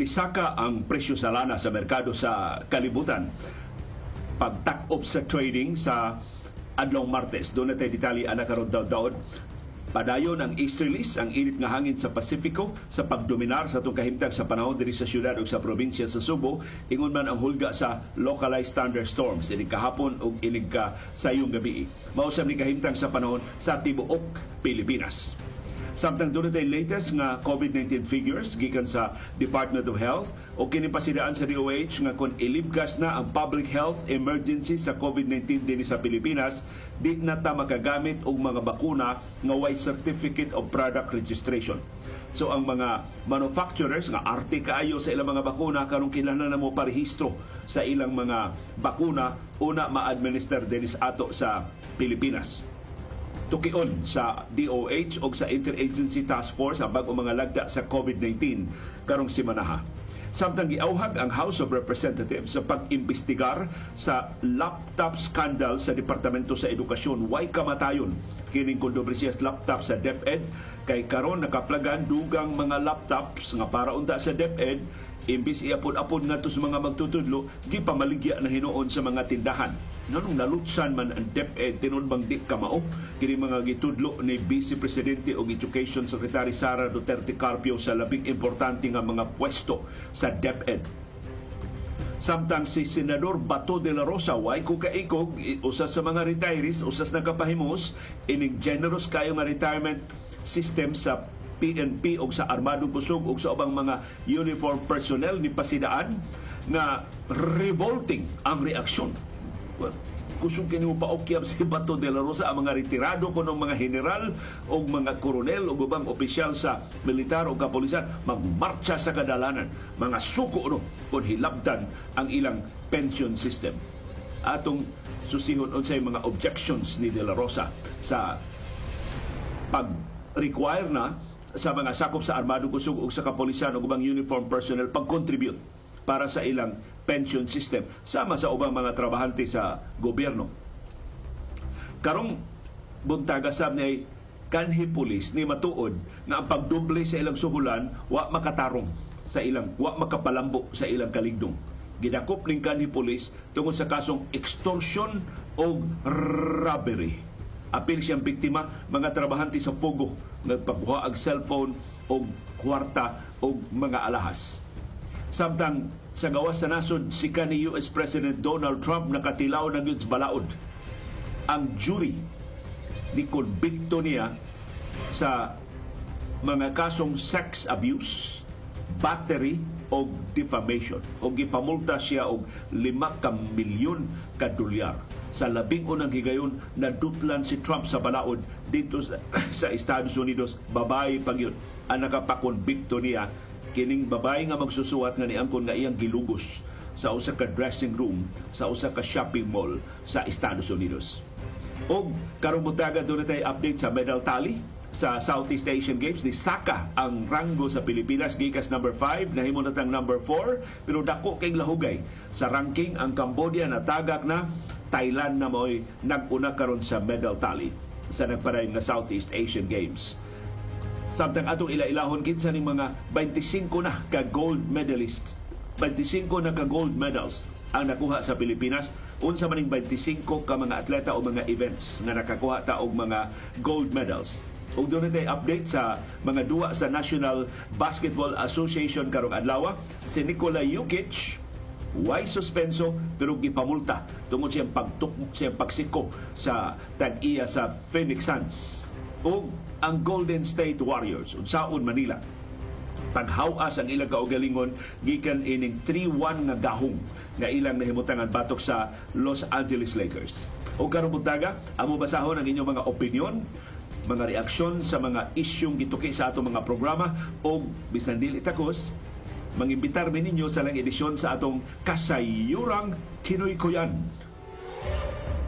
nisaka ang presyo sa lana sa merkado sa kalibutan. Pagtak-op sa trading sa adlong Martes, doon na detalye anak karon daw Padayon ang easterlies, ang init nga hangin sa Pasifiko sa pagdominar sa itong kahimtang sa panahon diri sa syudad o sa probinsya sa Subo, ingon man ang hulga sa localized thunderstorms inig kahapon o inig ka sayong gabi. Mausap ni kahimtang sa panahon sa tibuok Pilipinas. Samtang doon natin latest nga COVID-19 figures gikan sa Department of Health o kinipasidaan sa DOH nga kung ilibgas na ang public health emergency sa COVID-19 din sa Pilipinas, di na ta magagamit og mga bakuna nga way certificate of product registration. So ang mga manufacturers nga arte kaayo sa ilang mga bakuna karong kinahanglan na mo parehistro sa ilang mga bakuna una ma-administer dinis ato sa Pilipinas tukion sa DOH o sa Interagency Task Force ang bago mga lagda sa COVID-19 karong simanaha. Samtang giauhag ang House of Representatives sa pag-imbestigar sa laptop scandal sa Departamento sa Edukasyon. Way kamatayon kining kontrobersiyas laptop sa DepEd kay karon nakaplagan dugang mga laptops nga para unta sa DepEd imbis iapod-apod nga sa mga magtutudlo, gipamaligya na hinuon sa mga tindahan. Nanong nalutsan man ang DepEd, tinon bang di kamao? Kini mga gitudlo ni Vice Presidente o Education Secretary Sara Duterte Carpio sa labing importante nga mga pwesto sa DepEd. Samtang si Senador Bato de la Rosa, way ko kaikog, usas sa mga retirees, usas nakapahimos, ining generous kayo nga retirement system sa PNP o sa Armadong Kusog o sa ubang mga uniform personnel ni Pasidaan nga revolting ang reaksyon. Well, kusog kini mo paokyab si Bato de la Rosa ang mga retirado kuno mga general o mga koronel o ubang opisyal sa militar o kapulisan magmarcha sa kadalanan mga suko no kung hilabdan ang ilang pension system atong susihon unsay mga objections ni De La Rosa sa pag-require na sa mga sakop sa armado kusog o sa kapolisan o ubang uniform personnel pag-contribute para sa ilang pension system sama sa ubang mga trabahante sa gobyerno. Karong buntaga sab ni kanhi pulis ni matuod nga ang pagdoble sa ilang suhulan wa makatarong sa ilang wa makapalambo sa ilang kaligdong. Gidakop ning kanhi pulis tungod sa kasong extortion o robbery apil siyang biktima mga trabahante sa Pogo nagpagbuha ang cellphone o kwarta o mga alahas. Samtang sa gawas sa nasod si kani US President Donald Trump nakatilaw ng yun balaod. Ang jury ni konbikto niya sa mga kasong sex abuse, battery o defamation. O gipamulta siya og lima ka milyon ka dolyar sa labing unang higayon na duplan si Trump sa balaod dito sa, sa Estados Unidos. Babae pag yun. Ang nakapakonbikto niya kining babae nga magsusuwat nga niangkon nga iyang gilugos sa usa ka dressing room sa usa ka shopping mall sa Estados Unidos. Og karong butaga doon update sa medal tally sa Southeast Asian Games. Ni Saka ang ranggo sa Pilipinas. Gikas number 5 nahimo na tang number 4 pero dako kay lahugay. Sa ranking ang Cambodia natagak na Thailand na mo'y nag-una karon sa medal tally sa nagpadayon nga Southeast Asian Games. Samtang atong ila-ilahon kinsa ning mga 25 na ka gold medalist. 25 na ka gold medals ang nakuha sa Pilipinas. Unsa maning 25 ka mga atleta o mga events nga nakakuha ta og mga gold medals ug doon natin update sa mga duwa sa National Basketball Association karong adlaw si Nikola Jokic Why suspenso pero gipamulta tungod siyang pagtuk siyang pagsiko sa tag-iya sa Phoenix Suns ug ang Golden State Warriors unsaon Manila paghawas ang ilang kaugalingon gikan ining 3-1 nga gahong nga ilang nahimutangan batok sa Los Angeles Lakers. O karon buntaga, amo basahon ang inyong mga opinion mga reaksyon sa mga isyong gituki sa atong mga programa o bisan dili takos mangimbitar mi ninyo sa lang edisyon sa atong kasayurang Kinoy Kuyan.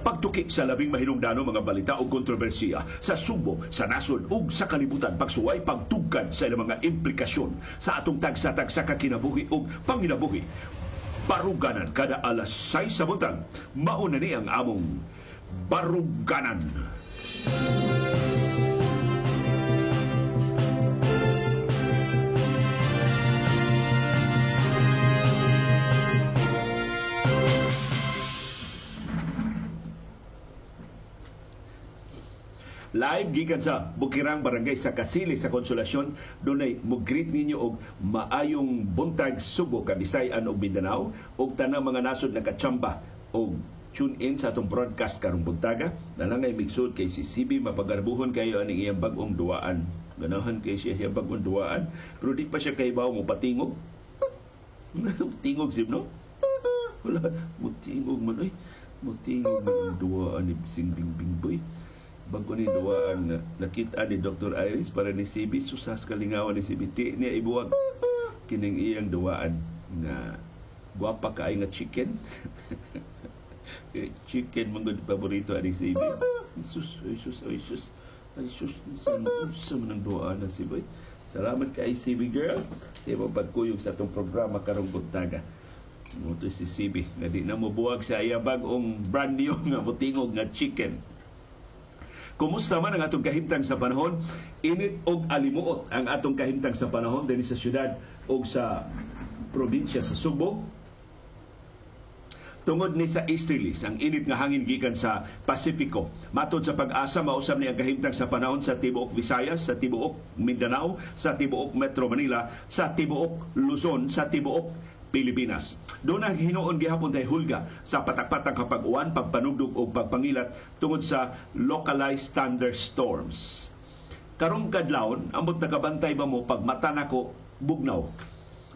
Pagtuki sa labing mahinungdano mga balita o kontrobersiya sa Subo, sa nasod ug sa kalibutan pagsuway pagtugkad sa ilang mga implikasyon sa atong tagsa-tagsa ka kinabuhi ug panginabuhi. Baruganan kada alas 6 sa buntag. Mauna ni ang among Baruganan. Baruganan. Live gikan sa Bukirang Barangay sa Kasili sa Konsolasyon dunay mo greet ninyo og maayong buntag Subo, Kabisayan ug Mindanao ug tanang mga nasod nagkatsamba og tune in sa atong broadcast karong buntaga. Nalangay migsud kay si CB mapagarbuhon kayo aning iyang bagong duwaan. Ganahan kay siya siya bagong duwaan. Pero di pa siya kay bawo mo patingog. tingog sib no? Wala, mutingog man oy. Mutingog man duwaan ni Sing Bingbing Boy. Bago ni duwaan na nakita ni Dr. Iris para ni CB susas kalingawan ni CB. Ti niya ibuwag kining iyang duwaan nga guwapa ka ay nga chicken. chicken man gud paborito ani si Ibi. Sus, ay sus, ay sus. Ay sus, sa man ang doa na si Boy. Salamat kay CB girl sa imong pagkuyog sa atong programa karong buntaga. Muto si CB nga di na mobuwag sa iya bagong brand new nga mutingog nga chicken. Kumusta man ang atong kahimtang sa panahon? Init og alimuot ang atong kahimtang sa panahon dinhi sa syudad o sa probinsya sa Subo tungod ni sa easterlies ang init nga hangin gikan sa Pasifiko. Matod sa pag-asa mausab ni ang kahimtang sa panahon sa tibuok Visayas, sa tibuok Mindanao, sa tibuok Metro Manila, sa tibuok Luzon, sa tibuok Pilipinas. Doon ang hinuon gihapon tay hulga sa patak-patang kapag uwan, pagpanugdog o pagpangilat tungod sa localized thunderstorms. Karong kadlawon, ambot nagabantay ba mo pag mata nako bugnaw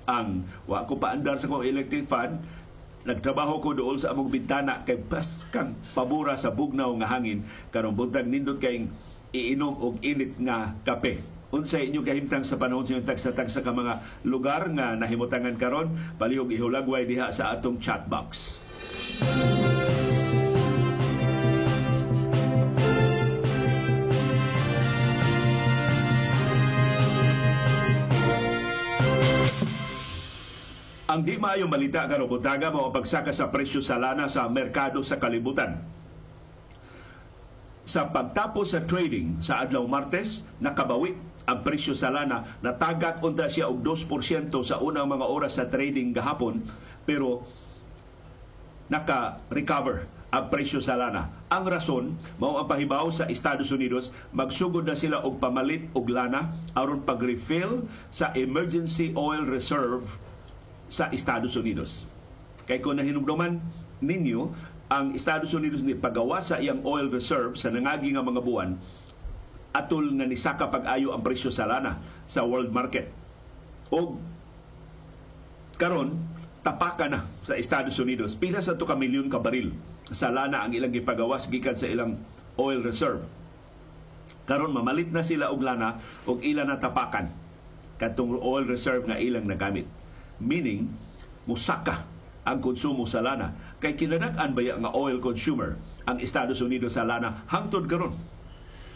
ang wa ko paandar sa kong electric fan nagtrabaho ko dool sa among bintana kay pas kang pabura sa bugnaw nga hangin karong buntag nindot kay iinom og init nga kape unsay inyo kahimtang sa panahon sa inyong tagsa-tagsa ka mga lugar nga nahimutangan karon palihog ihulagway diha sa atong chat box. Ang di maayong balita karon buntaga mao pagsaka sa presyo sa lana sa merkado sa kalibutan. Sa pagtapos sa trading sa adlaw Martes, nakabawi ang presyo sa lana. Natagak unta siya og 2% sa unang mga oras sa trading gahapon pero naka-recover ang presyo sa lana. Ang rason mao ang pahibaw sa Estados Unidos magsugod na sila og pamalit og lana aron pag-refill sa emergency oil reserve sa Estados Unidos. Kay kung nahinumduman ninyo, ang Estados Unidos ni pagawa sa iyang oil reserve sa nangagi nga mga buwan atol nga nisaka pag-ayo ang presyo sa lana sa world market. O karon tapaka na sa Estados Unidos. Pila sa 2 ka milyon ka baril sa lana ang ilang gipagawas gikan sa ilang oil reserve. Karon mamalit na sila og lana og ila na tapakan. Katong oil reserve nga ilang nagamit. Meaning musaka ang konsumo sa lana. Kay kinadak-an baya nga oil consumer ang Estados Unidos sa lana? Hangtod karon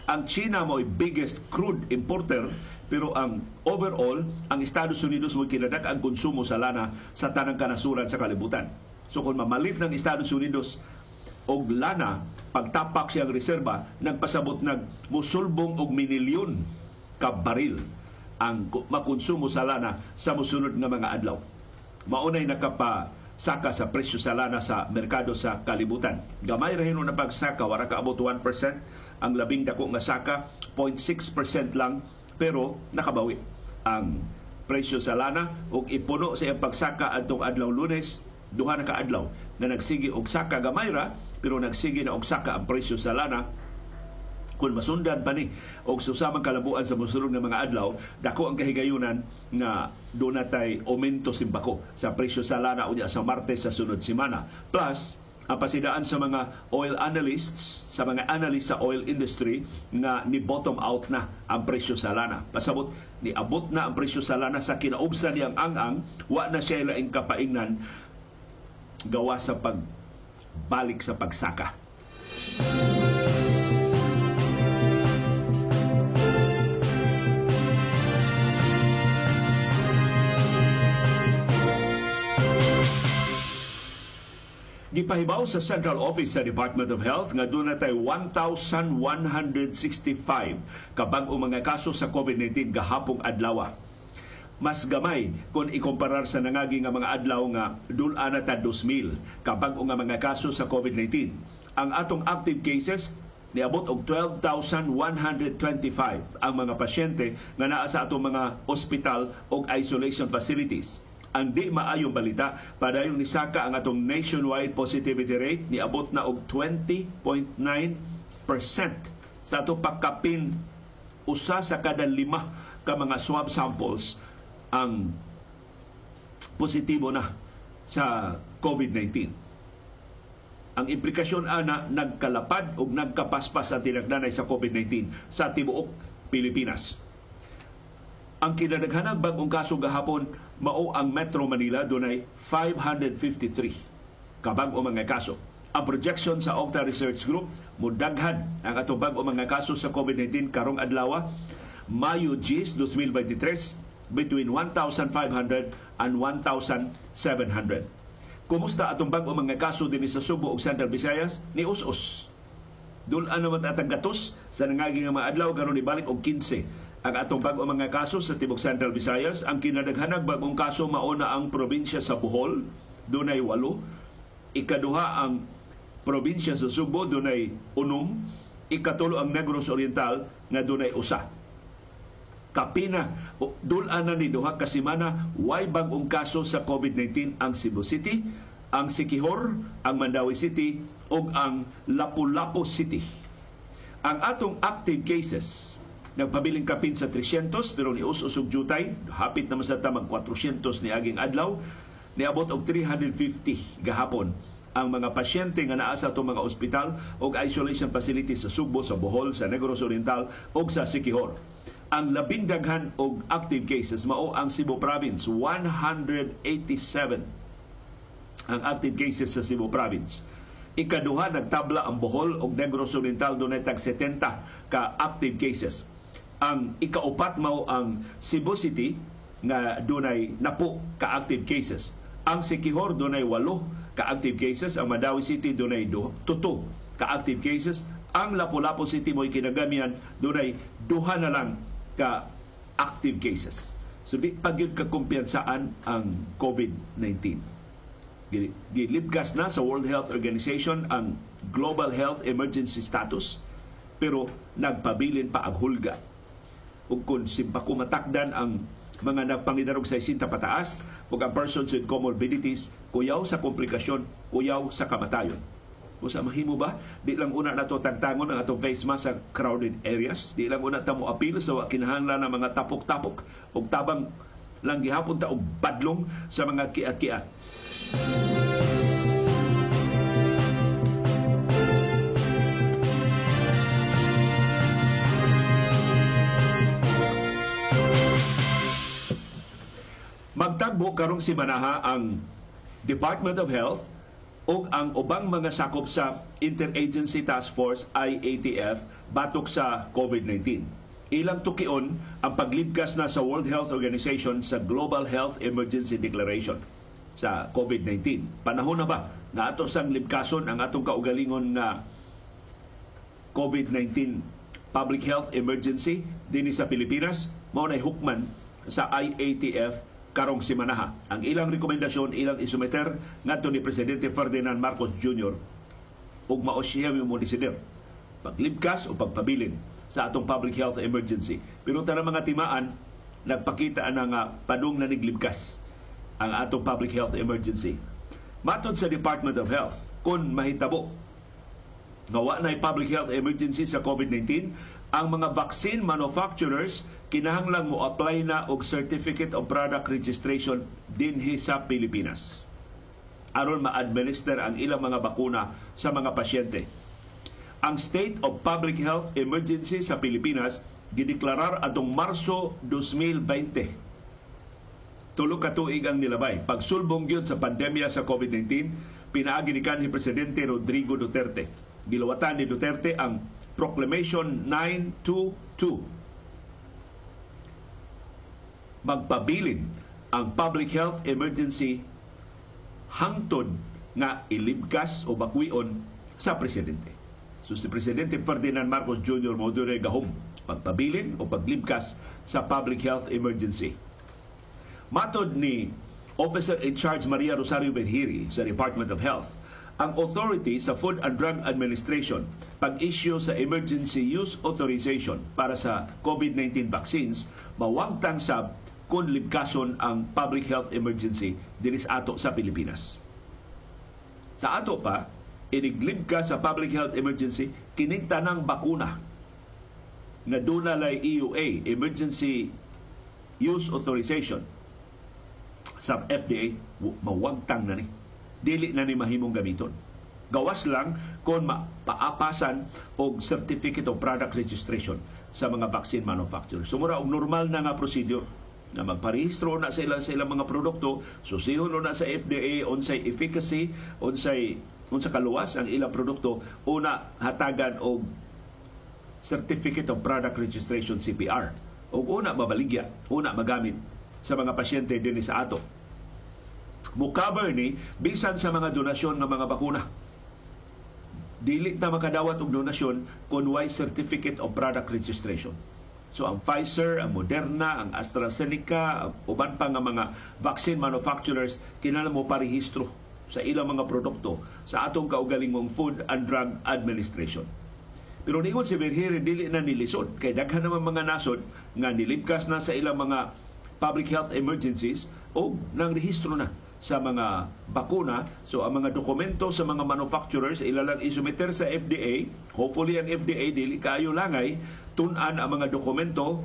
ang China mo biggest crude importer pero ang overall ang Estados Unidos mo kinadak ang konsumo sa lana sa tanang kanasuran sa kalibutan so kung mamalit ng Estados Unidos og lana pagtapak siyang reserba nagpasabot nag musulbong og minilyon ka baril ang makonsumo sa lana sa musunod nga mga adlaw. Maunay nakapa saka sa presyo sa lana sa merkado sa kalibutan. Gamay ra hinon na pagsaka wara ka abot 1%, ang labing dako nga saka 0.6% lang pero nakabawi ang presyo sa lana. Ug ipuno sa iyang pagsaka adtong adlaw Lunes duha na ka adlaw na nagsigi og saka gamay ra pero nagsigi na og saka ang presyo sa lana. Kung masundan pa ni og susamang kalabuan sa mosunod nga mga adlaw dako ang kahigayunan nga do natay aumento simbako sa presyo sa lana unya sa Martes sa sunod semana. Plus ang pasidaan sa mga oil analysts, sa mga analyst sa oil industry nga ni bottom out na ang presyo sa lana. Pasabot ni abot na ang presyo sa lana sa kinaubsan niyang ang-ang, wa na siya laing kapaingnan gawa sa pagbalik sa pagsaka. Gipahibaw sa Central Office sa Department of Health nga doon natay 1,165 kabag o mga kaso sa COVID-19 gahapong adlaw. Mas gamay kung ikumparar sa nangagi nga mga adlaw nga dula na ta 2,000 kabag o nga mga kaso sa COVID-19. Ang atong active cases niabot og 12,125 ang mga pasyente nga naa sa atong mga ospital o isolation facilities. Ang di maayong balita, padayong nisaka ang atong nationwide positivity rate niabot na og 20.9% sa atong pagkapin usa sa kada lima ka mga swab samples ang positibo na sa COVID-19 ang implikasyon ana nagkalapad o nagkapaspas sa tinagdanay sa COVID-19 sa tibuok Pilipinas. Ang kinadaghanang bagong kaso gahapon mao ang Metro Manila dunay 553 kabag-o mga kaso. Ang projection sa Octa Research Group mudaghan ang atong bag-o mga kaso sa COVID-19 karong adlaw Mayo 10, 2023 between 1,500 and 1,700. Kumusta atong bag-o mga kaso din sa Subo ug Central Visayas? Ni us-us. Dulan naman atang gatos sa nangagi nga mga adlaw karon ibalik og 15 ang atong bag-o mga kaso sa tibok Central Visayas. Ang kinadaghanag bagong kaso mao na ang probinsya sa Bohol, dunay walo. Ikaduha ang probinsya sa Subo, dunay unom. Ikatulo ang Negros Oriental nga dunay usa kapina dulan na ni duha ka semana way bag-ong kaso sa COVID-19 ang Cebu City, ang Sikihor, ang Mandawi City ug ang Lapu-Lapu City. Ang atong active cases nagpabiling kapin sa 300 pero ni us-usog jutay hapit naman sa tamang 400 ni aging adlaw niabot og 350 gahapon. Ang mga pasyente nga naa sa itong mga ospital o isolation facilities sa Subo, sa Bohol, sa Negros Oriental o sa Sikihor. Ang labing daghan og active cases mao ang Cebu Province 187 ang active cases sa Cebu Province. Ikaduha nagtabla ang Bohol ug Negros Oriental dunay tag 70 ka active cases ang ikaupat mao ang Cebu City nga dunay napo ka active cases ang Sikihor dunay walo ka active cases ang Madawi City dunay tuto ka active cases ang Lapu-Lapu City mo'y kinagamian dunay duha na lang ka active cases. So di pagyud ka kumpiyansaan ang COVID-19. Gilibgas na sa World Health Organization ang Global Health Emergency Status pero nagpabilin pa ang hulga. Ug kung simpako matakdan ang mga nagpangidarog sa isinta pataas ug ang persons with comorbidities kuyaw sa komplikasyon, kuyaw sa kamatayon Usa mahimo ba? Di lang una nato tagtangon ang atong face mask sa crowded areas. Di lang una ta mo apil sa kinahanglan ng mga tapok-tapok ug tabang lang gihapon ta og badlong sa mga kiat-kiat. Magtagbo karong si Manaha ang Department of Health ug ang ubang mga sakop sa Interagency Task Force IATF batok sa COVID-19. Ilang tukion ang paglibkas na sa World Health Organization sa Global Health Emergency Declaration sa COVID-19. Panahon na ba na ato sang libkason ang atong kaugalingon nga COVID-19 public health emergency dinhi sa Pilipinas mao nay hukman sa IATF karong simanaha. Ang ilang rekomendasyon ilang isumeter ngadto ni presidente Ferdinand Marcos Jr. ug mao siya mo desider paglibkas o pagpabilin sa atong public health emergency. Pero tanang mga timaan nagpakita na nga padung na niglibkas ang atong public health emergency. Matod sa Department of Health, kung mahitabo nga wa na public health emergency sa COVID-19, ang mga vaccine manufacturers kinahanglang mo apply na og Certificate of Product Registration dinhi sa Pilipinas aron ma-administer ang ilang mga bakuna sa mga pasyente. Ang State of Public Health Emergency sa Pilipinas gideklarar atong Marso 2020. Tulo ka tuig ang nilabay. Pagsulbong gyud sa pandemya sa COVID-19, pinaagi ni kanhi Presidente Rodrigo Duterte. Gilawatan ni Duterte ang Proclamation 922 magpabilin ang public health emergency hangtod nga ilibkas o bakwion sa presidente. So si Presidente Ferdinand Marcos Jr. mo gahom pagpabilin o paglibkas sa public health emergency. Matod ni Officer in Charge Maria Rosario Benhiri sa Department of Health, ang authority sa Food and Drug Administration pag-issue sa emergency use authorization para sa COVID-19 vaccines mawangtang sab kung libkason ang public health emergency dinis ato sa Pilipinas. Sa ato pa, iniglibka sa public health emergency kining tanang bakuna nga dunalay EUA, Emergency Use Authorization sa FDA, mawagtang na ni. Dili na ni mahimong gamiton. Gawas lang kung paapasan og Certificate of Product Registration sa mga vaccine manufacturers. Sumura og normal na nga procedure na magparehistro na sa ilang, sa ilang mga produkto, susihon na sa FDA unsay efficacy, unsay unsa kaluwas ang ilang produkto, una hatagan og Certificate of Product Registration CPR o una mabaligya, una magamit sa mga pasyente din sa ato. Mukaber ni bisan sa mga donasyon ng mga bakuna. Dili na makadawat og donasyon kung way Certificate of Product Registration. So ang Pfizer, ang Moderna, ang AstraZeneca, uban pa nga mga vaccine manufacturers kinahanglan mo parehistro sa ilang mga produkto sa atong kaugalingong Food and Drug Administration. Pero ningon si Berhere dili na nilisod kay daghan naman mga nasod nga nilibkas na sa ilang mga public health emergencies o nang rehistro na sa mga bakuna. So ang mga dokumento sa mga manufacturers ilalang isumiter sa FDA. Hopefully ang FDA dili kaayo langay tun-an ang mga dokumento.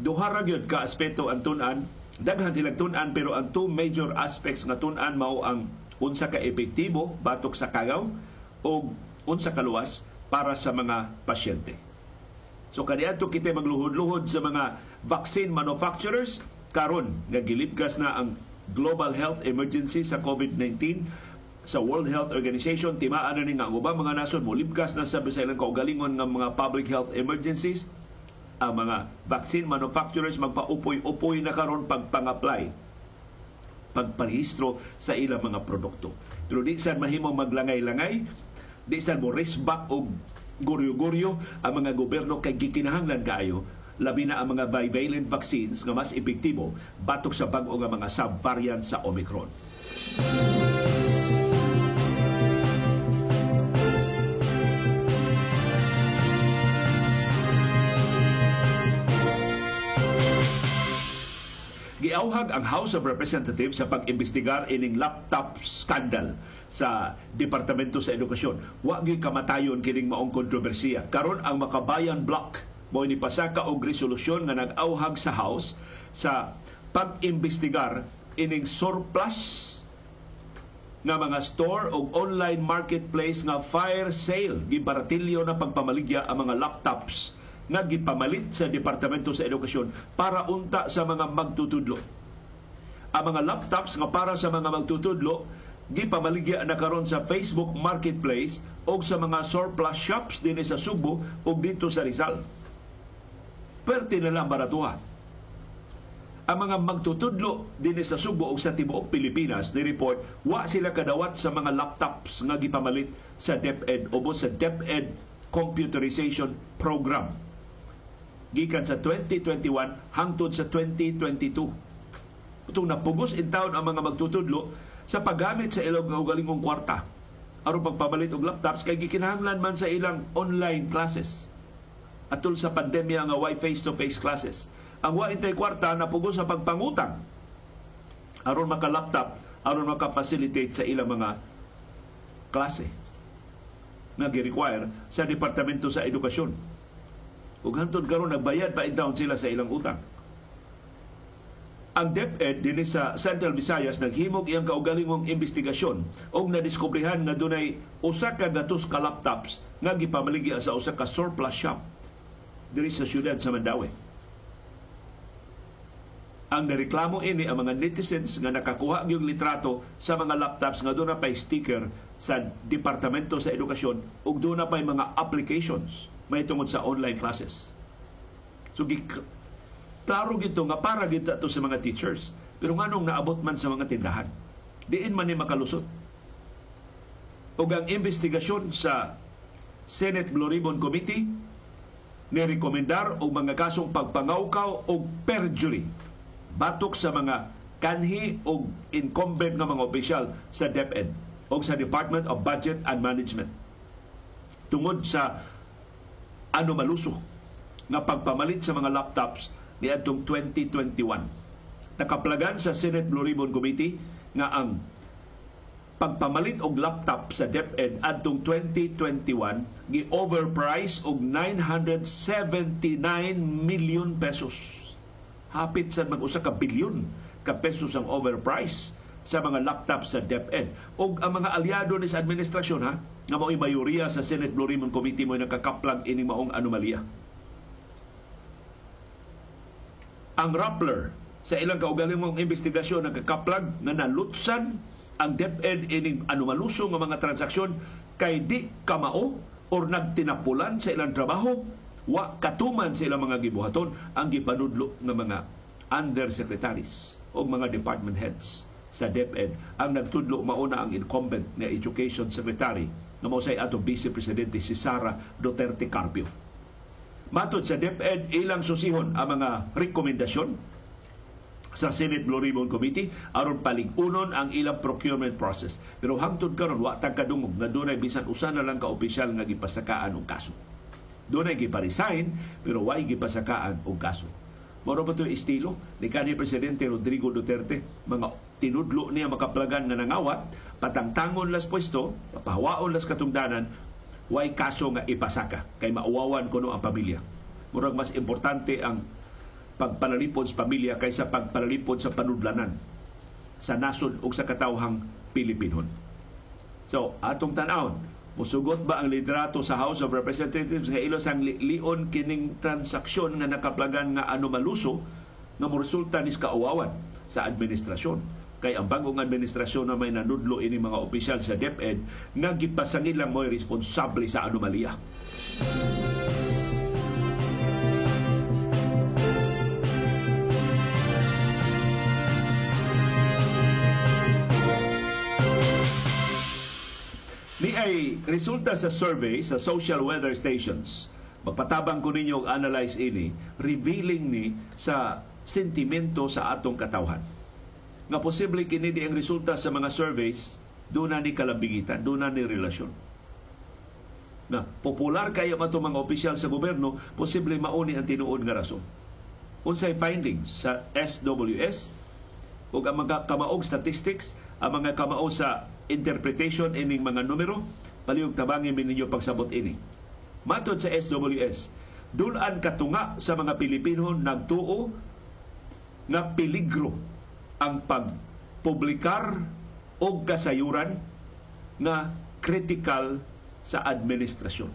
Duha ra gyud ka aspeto ang tun-an. Daghan silang tun-an pero ang two major aspects nga tun-an mao ang unsa ka epektibo batok sa kagaw o unsa kaluwas para sa mga pasyente. So kaniadto kita magluhod-luhod sa mga vaccine manufacturers. Karon nga gilibgas na ang global health emergency sa COVID-19 sa World Health Organization timaan na ni nga ubang mga nasod mo libgas na sa bisaylan kaugalingon nga mga public health emergencies ang mga vaccine manufacturers magpaupoy-upoy na karon pagpang-apply pagparehistro sa ilang mga produkto. Pero di sad mahimo maglangay-langay di sa mo back og guryo-guryo ang mga gobyerno kay gikinahanglan kaayo labi na ang mga bivalent vaccines nga mas epektibo batok sa bag-o nga mga sub-variant sa Omicron. Giauhag ang House of Representatives sa pag-imbestigar ining laptop scandal sa Departamento sa Edukasyon. Wa gyud kamatayon kining maong kontrobersiya. Karon ang Makabayan Block mo ni pasaka og resolusyon nga nag-auhag sa House sa pag-imbestigar ining surplus nga mga store o online marketplace nga fire sale gibaratilyo na pagpamaligya ang mga laptops nga gipamalit sa Departamento sa Edukasyon para unta sa mga magtutudlo. Ang mga laptops nga para sa mga magtutudlo gipamaligya na karon sa Facebook Marketplace o sa mga surplus shops din sa Subo o dito sa Rizal. Perti na lang baratuha. Ang mga magtutudlo din sa Subo o sa tibuok Pilipinas ni report wa sila kadawat sa mga laptops nga gipamalit sa DepEd o sa DepEd Computerization Program gikan sa 2021 hangtod sa 2022. Itong napugos in town ang mga magtutudlo sa paggamit sa ilog nga ugalingong kwarta aron pagpabalit og laptops kay gikinahanglan man sa ilang online classes atul sa pandemya nga why face-to-face classes. Ang wa intay kwarta napugos sa pagpangutang aron maka-laptop aron maka-facilitate sa ilang mga klase nga gi-require sa Departamento sa Edukasyon ug hantod karon nagbayad pa down sila sa ilang utang. Ang DepEd dinhi sa Central Visayas naghimog iyang kaugalingong investigasyon og nadiskubrihan nga dunay usa ka gatos ka laptops nga gipamaligya sa usa ka surplus shop diri sa siyudad sa Mandawi. Ang nareklamo ini ang mga netizens nga nakakuha yung litrato sa mga laptops nga doon na pay sticker sa Departamento sa Edukasyon ug doon na pay mga applications may tungod sa online classes. So, klaro gito nga para gito to sa mga teachers. Pero nganong naabot man sa mga tindahan. Diin man ni makalusot. O ang investigasyon sa Senate Blue Ribbon Committee ni rekomendar og mga kasong pagpangawkaw o perjury batok sa mga kanhi o incumbent nga mga opisyal sa DepEd o sa Department of Budget and Management tungod sa ano maluso nga pagpamalit sa mga laptops ni adtong 2021. Nakaplagan sa Senate Blue Ribbon Committee nga ang pagpamalit og laptop sa DepEd adtong 2021 gi overprice og 979 million pesos. Hapit sa mag-usa ka bilyon ka pesos ang overprice sa mga laptop sa DepEd. O ang mga aliado ni sa administrasyon ha, nga mao'y mayoriya sa Senate Blue Ribbon Committee mo nakakaplag ining maong anomalya. Ang Rappler sa ilang kaugalingong investigasyon nakakaplag nga nalutsan ang DepEd ining anomaluso nga mga transaksyon kay di kamao or nagtinapulan sa ilang trabaho wa katuman sa ilang mga gibuhaton ang gipanudlo ng mga undersecretaries o mga department heads sa DepEd ang nagtudlo mauna ang incumbent na Education Secretary na mao say atong Vice Presidente si Sara Duterte Carpio. Matod sa DepEd ilang susihon ang mga rekomendasyon sa Senate Blue Ribbon Committee aron paligunon ang ilang procurement process. Pero hangtod karon wa tag kadungog nga dunay bisan usa na lang ka opisyal nga gipasakaan og kaso. Dunay gipa-resign pero way gipasakaan og kaso. Moro ba ito estilo ni kanhi Presidente Rodrigo Duterte? Mga tinudlo niya makaplagan nga nangawat, patangtangon las pwesto, papahawaon las katungdanan, way kaso nga ipasaka kay mauwawan kuno ang pamilya. Murag mas importante ang pagpanalipod sa pamilya kaysa pagpanalipod sa panudlanan sa nasod ug sa katawhang Pilipinon. So, atong tan-awon, Musugot ba ang liderato sa House of Representatives nga ilos ang lion kining transaksyon nga nakaplagan nga ano maluso nga moresulta ni kauwawan sa administrasyon kay ang bagong administrasyon na may nanudlo ini mga opisyal sa DepEd nga gipasangil lang mo responsable sa anomalya. Ni ay resulta sa survey sa social weather stations. Magpatabang ko ninyo og analyze ini, revealing ni sa sentimento sa atong katawhan. Nga posible kini ang resulta sa mga surveys, doon na ni kalabigitan, doon na ni relasyon. Na popular kayo man mga opisyal sa gobyerno, posible mauni ang tinuod nga rason. Unsay findings sa SWS ug ang mga kamaog statistics, ang mga kamao sa interpretation ining mga numero, palihog tabangin ninyo pagsabot ini. Matod sa SWS, dulan katunga sa mga Pilipino nagtuo nga peligro ang pagpublikar o kasayuran nga critical sa administrasyon.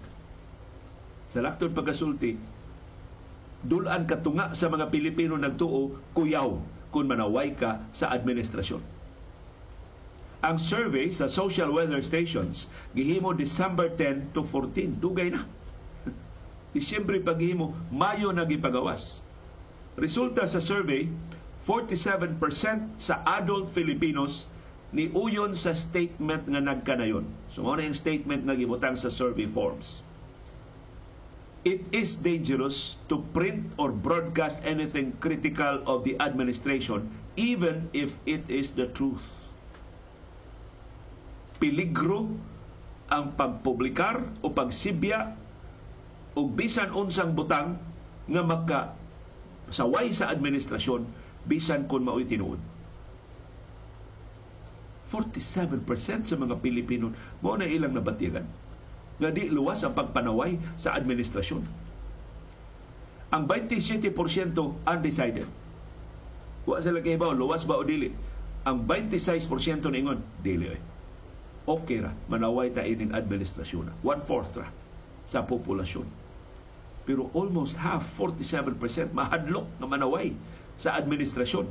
Sa laktod pagkasulti, dulan katunga sa mga Pilipino nagtuo kuyaw kung manaway ka sa administrasyon. Ang survey sa social weather stations gihimo December 10 to 14 dugay na. Disyembre paghimo Mayo na gipagawas. Resulta sa survey 47% sa adult Filipinos ni uyon sa statement nga nagkanayon so mao yung statement nga gibutang sa survey forms. It is dangerous to print or broadcast anything critical of the administration even if it is the truth. Peligro ang pagpublikar o pagsibya o bisan unsang butang nga maka saway sa administrasyon bisan kun mao'y tinuod. 47% sa mga Pilipino mo na ilang nabatyagan nga di luwas ang pagpanaway sa administrasyon. Ang 27% undecided. Wa sila kahibaw, luwas ba o dili? Ang 26% ningon, dili eh okay ra manaway ta ining administrasyon one-fourth ra sa populasyon pero almost half 47% mahadlok nga manaway sa administrasyon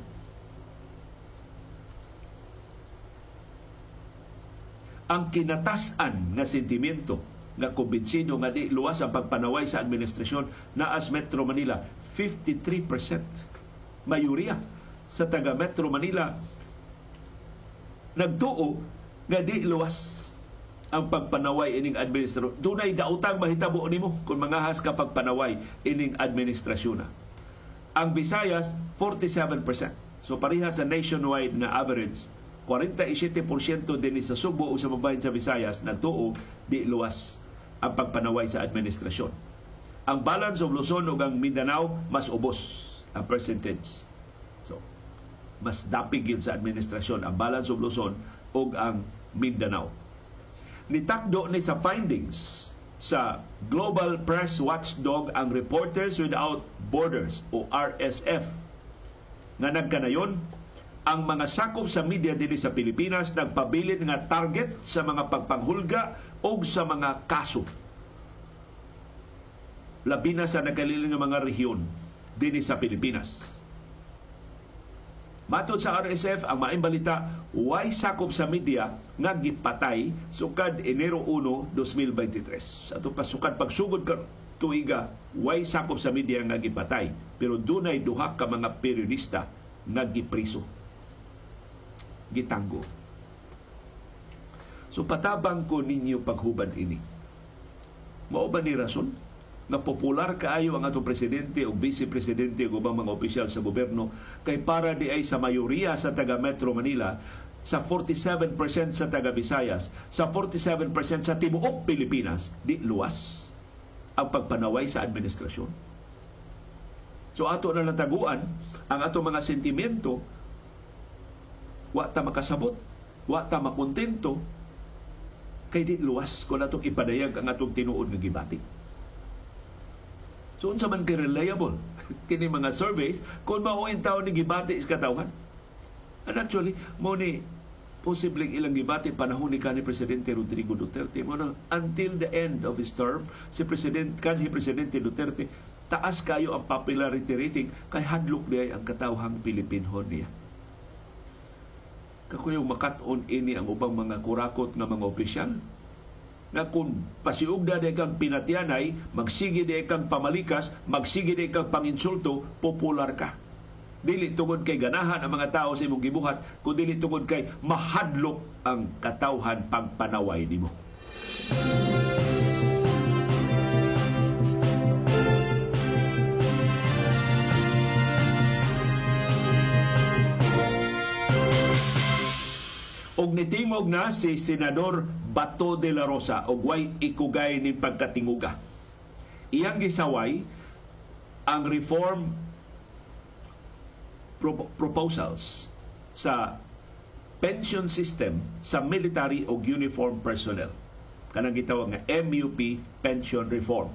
ang kinatasan nga sentimiento nga kumbinsido nga di luwas ang pagpanaway sa administrasyon na as Metro Manila 53% mayoriya sa taga Metro Manila nagtuo nga di luwas ang pagpanaway ining administrasyon. Dunay dautang mahitabo nimo kung mangahas ka pagpanaway ining administrasyon. Ang Visayas 47%. So pareha sa nationwide na average 47% din sa Subo o sa mabahin sa Visayas nagtuo di luwas ang pagpanaway sa administrasyon. Ang balance of Luzon ug ang Mindanao mas ubos ang percentage. So, mas dapig yun sa administrasyon ang balance of Luzon ug ang Mindanao. Nitakdo ni sa findings sa Global Press Watchdog ang Reporters Without Borders o RSF nga nagkanayon ang mga sakop sa media dinhi sa Pilipinas nagpabilin nga target sa mga pagpanghulga o sa mga kaso. Labi na sa nagkaliling nga mga rehiyon dinhi sa Pilipinas. Matod sa RSF, ang maing balita, way sakop sa media nga gipatay sukad Enero 1, 2023. Sa ito pasukad pagsugod ka tuiga, way sakop sa media nga gipatay. Pero dunay duha ka mga periodista nga gipriso gitanggo. So patabang ko ninyo paghubad ini. Mao ba ni rason nga popular kaayo ang atong presidente o vice presidente ug ubang mga opisyal sa gobyerno kay para di ay sa mayoriya sa taga Metro Manila sa 47% sa taga Visayas, sa 47% sa tibuok Pilipinas, di luwas ang pagpanaway sa administrasyon. So ato na nataguan ang ato mga sentimento wa ta makasabot, wa ta makontento, kay di luwas kung atong ipadayag ang atong tinuod nga gibati. So unsa man kay reliable? Kini mga surveys kung mao in tawo ni gibati sa katawhan. And actually, mo ni posibleng ilang gibati panahon ni kanhi presidente Rodrigo Duterte. Mo na until the end of his term si president kanhi presidente Duterte taas kayo ang popularity rating kay hadlok diay ang katawhang Pilipinhon niya. Kakuyaw makaton ini ang ubang mga kurakot nga mga opisyal nga kung pasiugda de kang pinatyanay, magsige de kang pamalikas, magsige de kang panginsulto, popular ka. Dili tungod kay ganahan ang mga tao sa imong gibuhat, kung dili tungod kay mahadlok ang katawhan pagpanaway nimo. Og nitingog na si Senador Bato de la Rosa og way ikugay ni pagkatinguga. Iyang gisaway ang reform pro- proposals sa pension system sa military o uniform personnel. Kanang gitawag nga MUP Pension Reform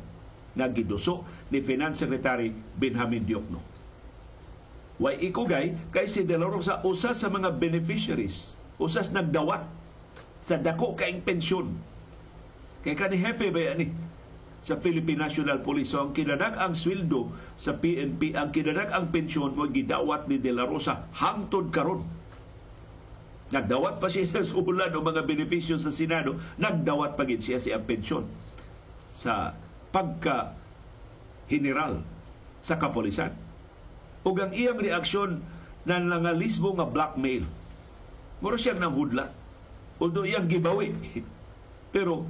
nga giduso ni Finance Secretary Benjamin Diokno. Way ikugay kay si De La Rosa usa sa mga beneficiaries usas nagdawat sa dako kaing pensyon. Kay kani hepe ba ni sa Philippine National Police. So, ang kinadag ang sweldo sa PNP, ang kinadag ang pensyon mo gidawat ni De La Rosa hangtod karon. Nagdawat pa siya sa sulan o mga benepisyo sa Senado, nagdawat pa gid siya sa pensyon sa pagka general sa kapolisan. Ug ang iyang reaksyon na nangalisbo nga blackmail Muro siyang nang hudlat. Although iyang gibawi. Pero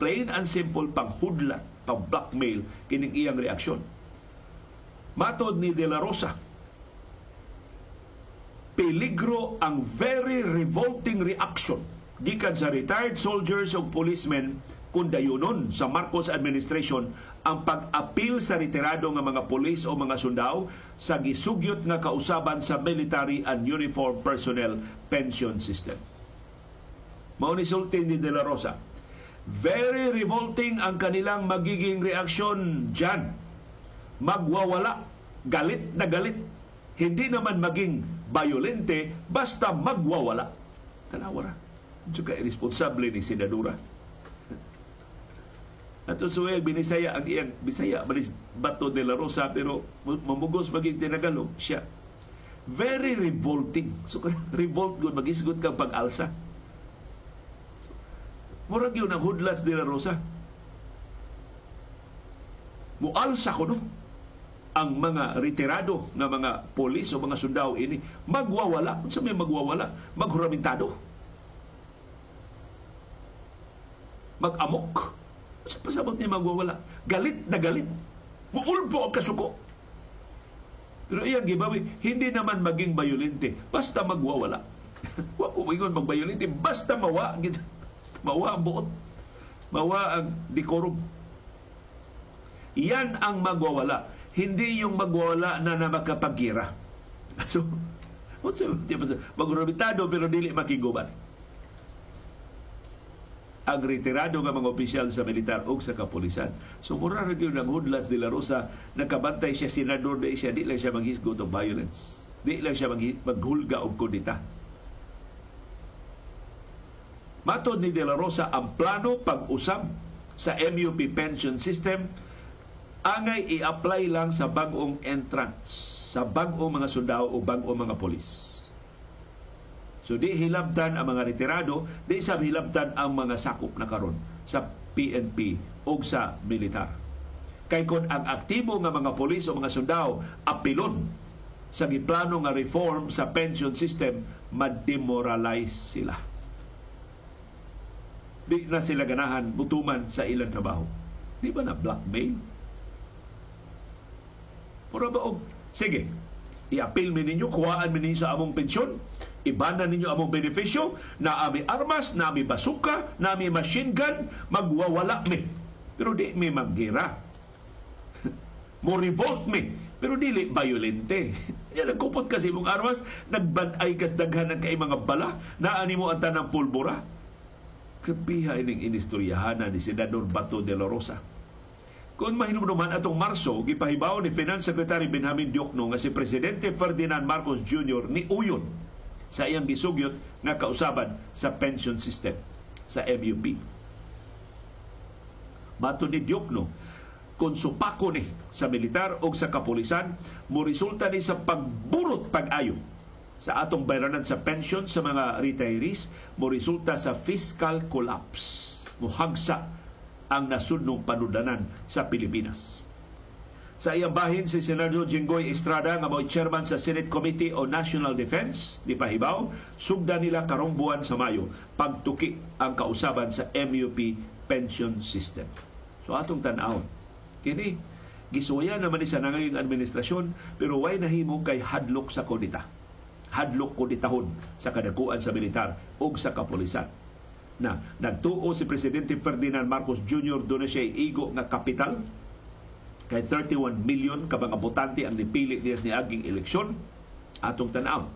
plain and simple pang hudlat, pang blackmail kining iyang reaksyon. Matod ni De La Rosa, peligro ang very revolting reaction gikan sa retired soldiers o policemen kung sa Marcos administration ang pag-apil sa retirado nga mga pulis o mga sundao sa gisugyot nga kausaban sa military and uniform personnel pension system. Mao ni sulti ni De La Rosa. Very revolting ang kanilang magiging reaksyon dyan. Magwawala, galit na galit. Hindi naman maging violente, basta magwawala. Tanawa na. Ito irresponsable ni Senadura Ato suway binisaya ang iyang Bisaya balis Bato de la Rosa pero mamugos maging tinagalog siya. Very revolting. So revolt gud magisgot kang pag-alsa. So, murag yun ang hudlats de la Rosa. Mualsa ko no ang mga retirado nga mga polis o mga sundao ini magwawala. Unsa may magwawala? Maghuramentado. Mag-amok sa pasabot niya magwawala. Galit na galit. Muulpo ang kasuko. Pero iyang gibawi, hindi naman maging bayolente. Basta magwawala. Wa ko ingon magbayolente. Basta mawa. Mawa ang buot. Mawa ang decorum. Yan ang magwawala. Hindi yung magwawala na na makapagira. So, what's Magurabitado pero dili makiguban ang retirado nga mga opisyal sa militar o sa kapulisan. So mura ra gyud ang Hudlas de la Rosa nakabantay siya senador na siya di lang siya maghisgot og violence. Di lang siya maghulga og kudita. Matod ni De La Rosa ang plano pag-usab sa MUP pension system angay i-apply lang sa bagong entrance sa bagong mga sundao o bagong mga polis. So di hilabtan ang mga retirado, di sab hilabtan ang mga sakop na karon sa PNP o sa militar. Kay kon ang aktibo nga mga polis o mga sundao apilon sa giplano nga reform sa pension system, ma-demoralize sila. Di na sila ganahan mutuman sa ilang trabaho. Di ba na blackmail? Mura ba og, sige, i-appeal mi ninyo, kuhaan mi ninyo sa among pensyon, Ibana ninyo among benepisyo, na ami armas, na ami basuka, na ami machine gun, magwawala mi. Pero di mi maggira. Mo revolt mi. Pero dili violente. Yan ang kupot kasi mong armas, nagbanay kas daghan ng kay mga bala, naani mo ang tanang pulbura. Kabiha ining inistoryahan ni Senador Bato de la Rosa. Kung mahinumduman atong Marso, gipahibaw ni Finance Secretary Benjamin Diokno nga si Presidente Ferdinand Marcos Jr. ni Uyon sa iyang gisugyot nga kausaban sa pension system sa MUP. Mato ni Diokno, kung supako ni sa militar o sa kapulisan, mo resulta ni sa pagburot pag-ayo sa atong bayranan sa pension sa mga retirees, mo sa fiscal collapse. Muhagsa ang nasudnong panudanan sa Pilipinas. Sa iyang bahin si Senador Jinggoy Estrada nga mo'y chairman sa Senate Committee on National Defense di Pahibaw, sugda nila karong buwan sa Mayo pagtuki ang kausaban sa MUP pension system. So atong tan-aw kini gisuya naman ni sa nangayong administrasyon pero way nahimo kay hadlok sa kodita. Hadlok koditahon sa kadakuan sa militar ug sa kapulisan na nagtuo si Presidente Ferdinand Marcos Jr. doon siya igo nga kapital kay 31 million ka mga botante ang nipili niya ni aging eleksyon atong tanaw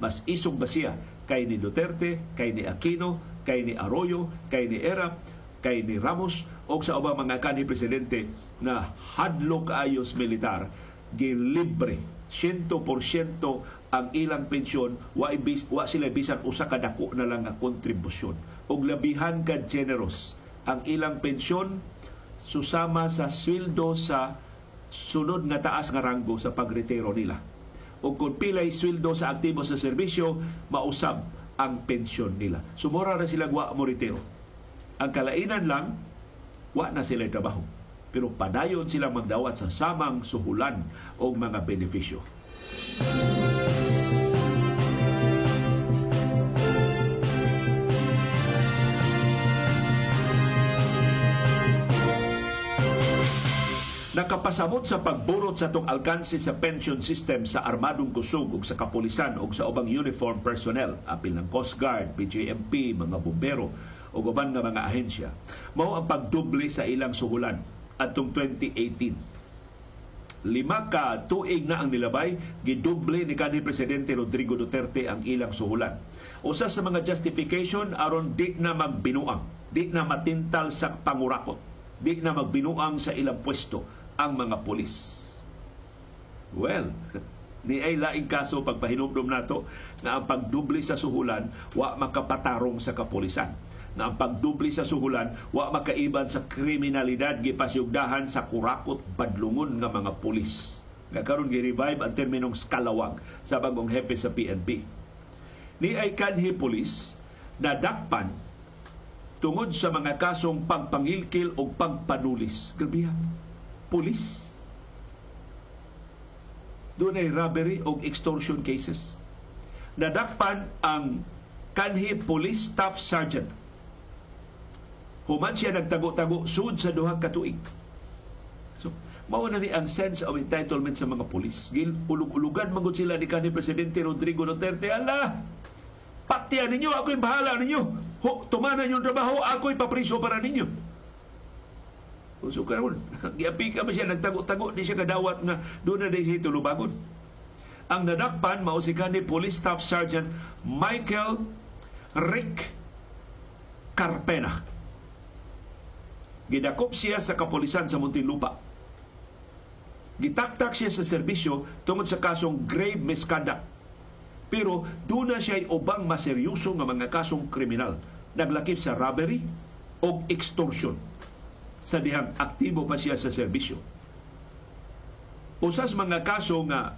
mas isog ba siya kay ni Duterte kay ni Aquino kay ni Arroyo kay ni Era kay ni Ramos o sa ubang mga kanhi presidente na hadlok ayos militar gilibre 100% ang ilang pensyon wa, wa sila bisan usa ka dako na lang nga kontribusyon og labihan ka generous ang ilang pensyon susama sa sweldo sa sunod nga taas nga ranggo sa pagretiro nila. O kung pilay sweldo sa aktibo sa serbisyo, mausab ang pensyon nila. Sumura na sila wa mo retiro. Ang kalainan lang, wa na sila trabaho. Pero padayon sila magdawat sa samang suhulan o mga benepisyo. Nakapasabot sa pagburot sa tong alkanse sa pension system sa armadong kusog ug sa kapulisan ug sa ubang uniform personnel apil ng Coast Guard, BJMP, mga bumbero ug uban nga mga ahensya. Mao ang pagdoble sa ilang suhulan atong 2018 lima ka tuig na ang nilabay gidoble ni kanhi presidente Rodrigo Duterte ang ilang suhulan usa sa mga justification aron di na magbinuang di na matintal sa pangurakot di na magbinuang sa ilang pwesto ang mga pulis. Well, ni ay laing kaso pagpahinumdum nato na ang pagdubli sa suhulan wa makapatarong sa kapulisan na ang pagdubli sa suhulan wa makaiban sa kriminalidad gipasyugdahan sa kurakot badlungon nga mga pulis nga karon gi-revive ang terminong skalawag sa bagong hepe sa PNP ni ay kanhi pulis na dakpan tungod sa mga kasong pagpangilkil o pagpanulis. Grabe pulis. Doon ay robbery o extortion cases. Nadakpan ang kanhi police staff sergeant. Human siya nagtago-tago sud sa duhang katuig. So, mao na ni ang sense of entitlement sa mga pulis. Gil ulug-ulugan magud sila ni kanhi presidente Rodrigo Duterte. Ala, patyan ninyo, ako'y bahala ninyo. Ho, tumana yung trabaho, ako'y papriso para ninyo. So karon, giapi ka ba siya nagtago-tago di siya kadawat nga doon na di siya tulubagon. Ang nadakpan mao si kanhi Police Staff Sergeant Michael Rick Carpena. Gidakop siya sa kapulisan sa Muntinlupa Gitaktak siya sa serbisyo tungod sa kasong grave misconduct. Pero doon na siya ubang maseryoso nga mga kasong kriminal. Naglakip sa robbery o extortion sa dihang aktibo pa siya sa serbisyo. Usas mga kaso nga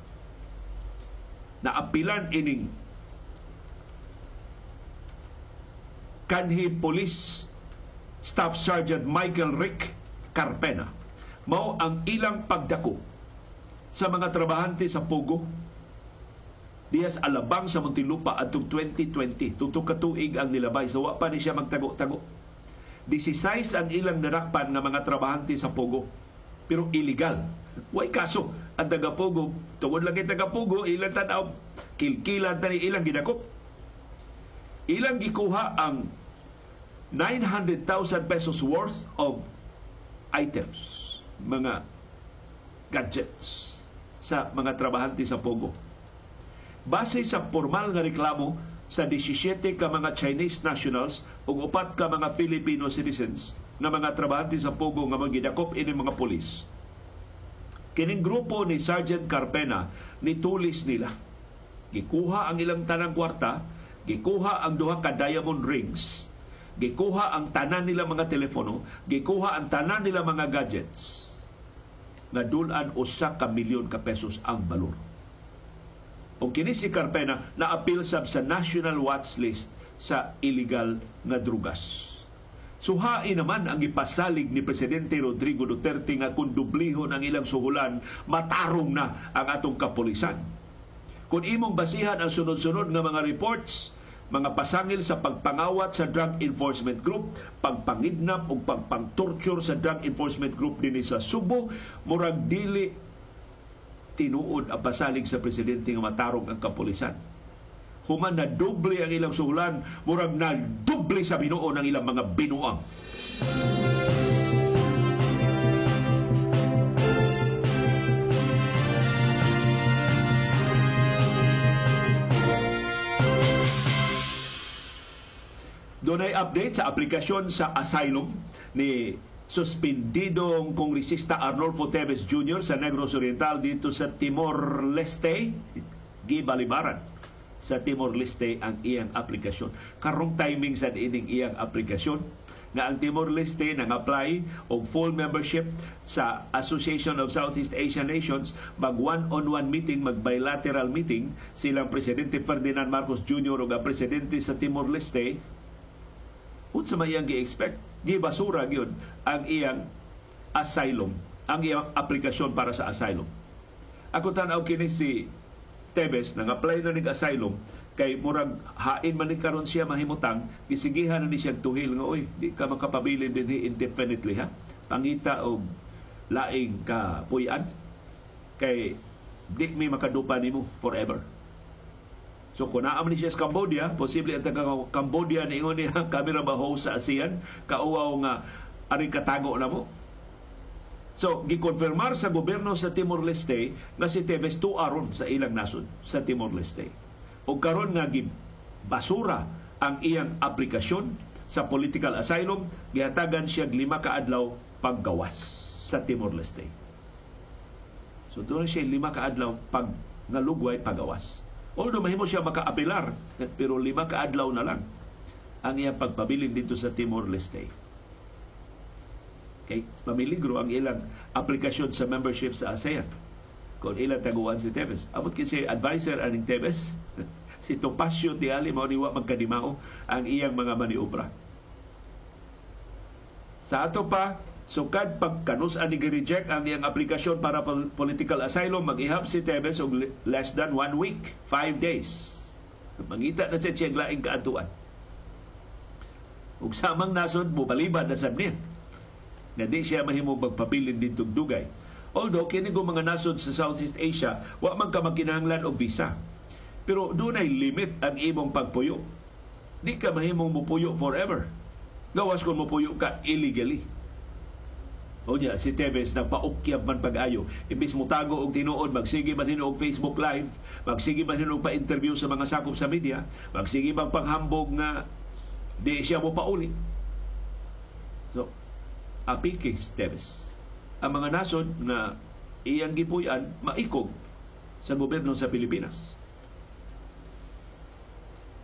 naapilan ining kanhi Police Staff Sergeant Michael Rick Carpena. Mao ang ilang pagdako sa mga trabahante sa Pogo diyas alabang sa Muntinlupa atong 2020 tutok katuig ang nilabay. So wa pa ni siya magtago-tago. 16 ang ilang narakpan nga mga trabahante sa Pogo pero illegal. Way kaso? Ang taga Pogo tungod lang taga Pogo ilang tanaw kilkilan tani ilang gidakop ilang gikuha ang 900,000 pesos worth of items mga gadgets sa mga trabahante sa Pogo. Base sa formal nga reklamo sa 17 ka mga Chinese nationals ug upat ka mga Filipino citizens nga mga trabahante sa Pogo nga magidakop ini mga pulis. Kining grupo ni Sergeant Carpena nitulis nila. Gikuha ang ilang tanang kwarta, gikuha ang duha ka diamond rings, gikuha ang tanan nila mga telepono, gikuha ang tanan nila mga gadgets nga dulan usa ka milyon ka pesos ang balor. O kini si Carpena na apil sab sa National Watch List sa illegal nga drugas. Suhai naman ang ipasalig ni Presidente Rodrigo Duterte nga kung dublihon ang ilang suhulan, matarong na ang atong kapulisan. Kung imong basihan ang sunod-sunod nga mga reports, mga pasangil sa pagpangawat sa Drug Enforcement Group, pagpangidnap o pagpangtorture sa Drug Enforcement Group din sa Subo, murag dili tinuod ang pasalig sa presidente nga matarong ang kapulisan. Human na doble ang ilang suhulan, murag na doble sa binuo ng ilang mga binuang. Doon update sa aplikasyon sa asylum ni suspendidong kongresista Arnolfo Teves Jr. sa Negros Oriental dito sa Timor-Leste, gibalibaran sa Timor-Leste ang iyang aplikasyon. Karong timing sa ining iyang aplikasyon nga ang Timor-Leste nang apply og full membership sa Association of Southeast Asian Nations mag one-on-one meeting, mag bilateral meeting silang Presidente Ferdinand Marcos Jr. ug ang Presidente sa Timor-Leste unsa may iyang gi-expect? Gibasura gyud ang iyang asylum ang iyang aplikasyon para sa asylum. Ako tan-aw kini si Tebes nang apply na ning asylum kay murag hain man ni karon siya mahimutang gisigihan na ni siya tuhil nga oy di ka makapabilin dinhi indefinitely ha? Pangita og laing ka puy-an kay di mi makadupa nimo forever So kung naam ni siya sa Cambodia, posible ang taga Cambodia ni ingon niya kamera ba sa ASEAN, kauaw nga ari katago na mo. So, gikonfirmar sa gobyerno sa Timor-Leste nga si Tevez tuaron sa ilang nasod sa Timor-Leste. O karon nga basura ang iyang aplikasyon sa political asylum, gihatagan siya lima ka adlaw paggawas sa Timor-Leste. So doon siya lima ka adlaw pag ngalugway pagawas. Although mahimo siya makaapilar, pero lima ka adlaw na lang ang iyang pagpabilin dito sa Timor-Leste. Kay pamiligro ang ilang aplikasyon sa membership sa ASEAN. Kung ilang taguan si Tevez. Amot kasi advisor aning Tevez, si Topacio Tiali mao niwa magkadimao ang iyang mga maniobra. Sa ato pa, Sukad pagkanus ani gi-reject ang iyang aplikasyon para political asylum, mag-ihap si Tevez og less than one week, five days. Mangita na siya siyang laing kaatuan. Ug samang nasod mo balibad na sab niya. Nga di siya mahimo magpabilin dito dugay. Although kini mga nasod sa Southeast Asia, wa man ka magkinahanglan og visa. Pero dunay limit ang imong pagpuyo. Di ka mahimong mupuyo forever. Gawas kung mupuyo ka illegally. O niya, si Tevez nagpaukyab man pag-ayo. Imbis mo tago og tinuod, magsige man og Facebook Live, magsige man og pa-interview sa mga sakop sa media, magsige man panghambog nga di siya mo pauli. So, apike si Tevez. Ang mga nasod na iyang gipuyan, maikog sa gobyerno sa Pilipinas.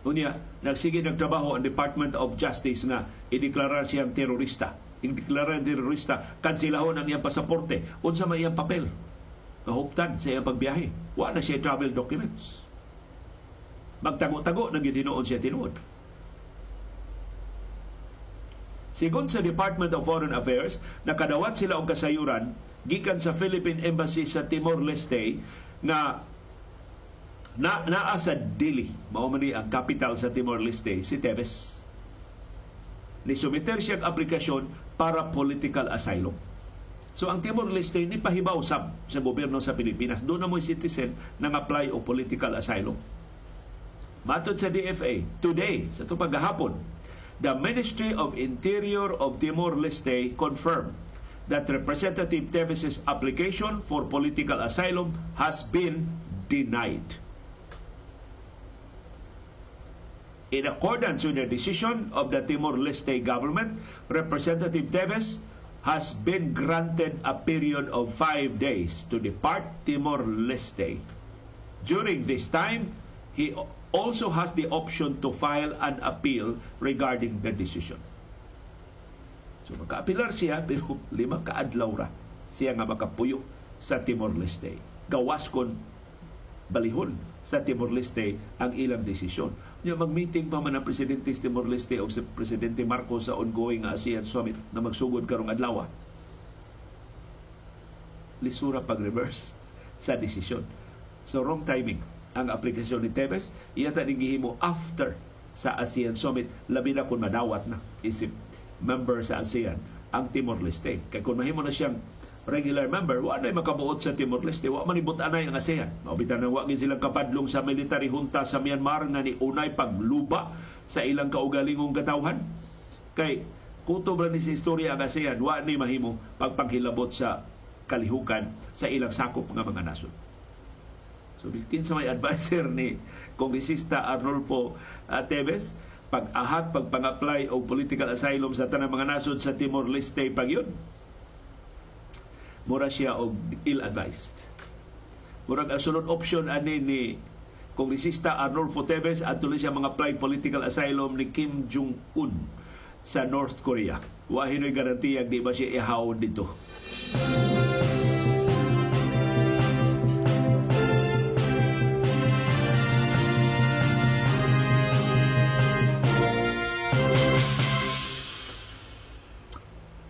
Unya, nagsige nagtrabaho ang Department of Justice na ideklarar siyang terorista ideklara terorista, kansilahon ang iyang pasaporte, unsa may iyang papel. Kahuptan sa iyang pagbiyahe. Wa na siya travel documents. Magtago-tago nang gidinoon siya tinuod. Sigon sa Department of Foreign Affairs, nakadawat sila og kasayuran gikan sa Philippine Embassy sa Timor-Leste na na naa sa Dili, mao man ang capital sa Timor-Leste, si Tevez ni sumiter siya aplikasyon para political asylum. So ang Timor-Leste ni pahibaw sab sa gobyerno sa Pilipinas. Doon na mo citizen nang apply o political asylum. Matod sa DFA, today, sa ito paghahapon, the Ministry of Interior of Timor-Leste confirmed that Representative Teves' application for political asylum has been denied. In accordance with the decision of the Timor-Leste government, Representative Teves has been granted a period of five days to depart Timor-Leste. During this time, he also has the option to file an appeal regarding the decision. So makaapilar siya pero lima kaadlaw ra siya nga makapuyo sa Timor-Leste. Gawas kon balihon sa Timor-Leste ang ilang desisyon. Nya mag-meeting pa man ang presidente sa Timor-Leste o si presidente Marcos sa ongoing ASEAN Summit na magsugod karong adlaw. Lisura pag-reverse sa desisyon. So wrong timing ang aplikasyon ni Tevez. Iya ta gihimo after sa ASEAN Summit labi na kung madawat na isip member sa ASEAN ang Timor-Leste. Kaya kung mahimo na siyang regular member, wa na makabuot sa Timor-Leste, wa manibot anay ang ASEAN. Mabitan na wa silang kapadlong sa military junta sa Myanmar nga ni unay pagluba sa ilang kaugalingong katawhan. Kay kutob ni sa istorya ang ASEAN, wa ni mahimo pagpanghilabot sa kalihukan sa ilang sakop nga mga nasod. So, bitin sa may advisor ni Kongresista Arnolfo uh, Teves, pag-ahat, pagpang-apply o political asylum sa tanang mga nasod sa Timor-Leste pag yun, mura siya og ill-advised. Murag ang sunod option ani ni Kongresista Arnolfo Teves at tuloy siya mga apply political asylum ni Kim Jong-un sa North Korea. Wahino'y garantiya di ba siya ihaw dito.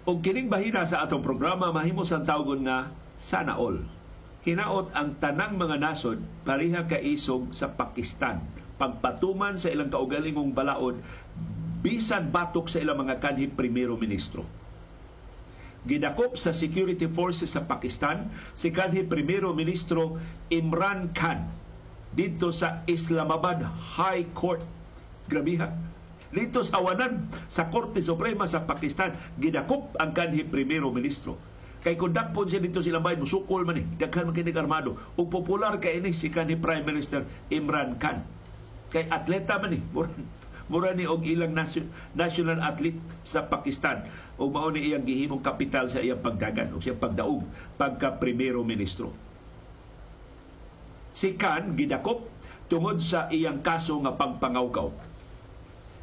O kining bahina sa atong programa mahimos ang tawgon nga sana all. Hinaot ang tanang mga nasod pareha kaisog sa Pakistan. Pagpatuman sa ilang kaugalingong balaod bisan batok sa ilang mga kanhi primero ministro. Gidakop sa security forces sa Pakistan si kanhi primero ministro Imran Khan dito sa Islamabad High Court. Grabiha dito sa awanan sa Korte Suprema sa Pakistan gidakop ang kanhi primero ministro. Kay kung dakpon siya dito sila bayan musukol man ni daghan man kini armado. Ug popular kay ini si kanhi Prime Minister Imran Khan. Kay atleta man ni mura ni og ilang national athlete sa Pakistan. Ug mao ni iyang gihimong kapital sa iyang pagdagan ug siyang pagdaog pagka primero ministro. Si Khan gidakop tungod sa iyang kaso nga pagpangawkaw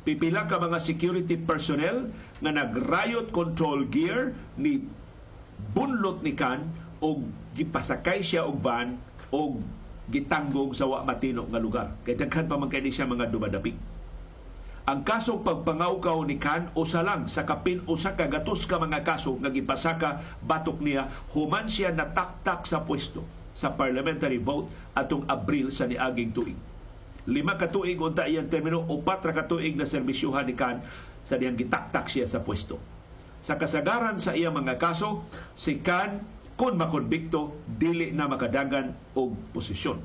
pipila ka mga security personnel nga nag-riot control gear ni bunlot ni Kan o gipasakay siya og van o gitanggong sa wa matino nga lugar. Kay daghan pa man siya mga dumadapig. Ang kaso pagpangawkaw ni Kan usa lang sa kapin usa ka gatos ka mga kaso nga gipasaka batok niya human siya nataktak sa pwesto sa parliamentary vote atong Abril sa niaging tuig lima ka tuig unta iyang termino. Upat ra ka tuig na serbisyuhan ni Kan sa diyang gitaktak siya sa pwesto. Sa kasagaran sa iyang mga kaso, si Kan kung makonbikto dili na makadagan og posisyon.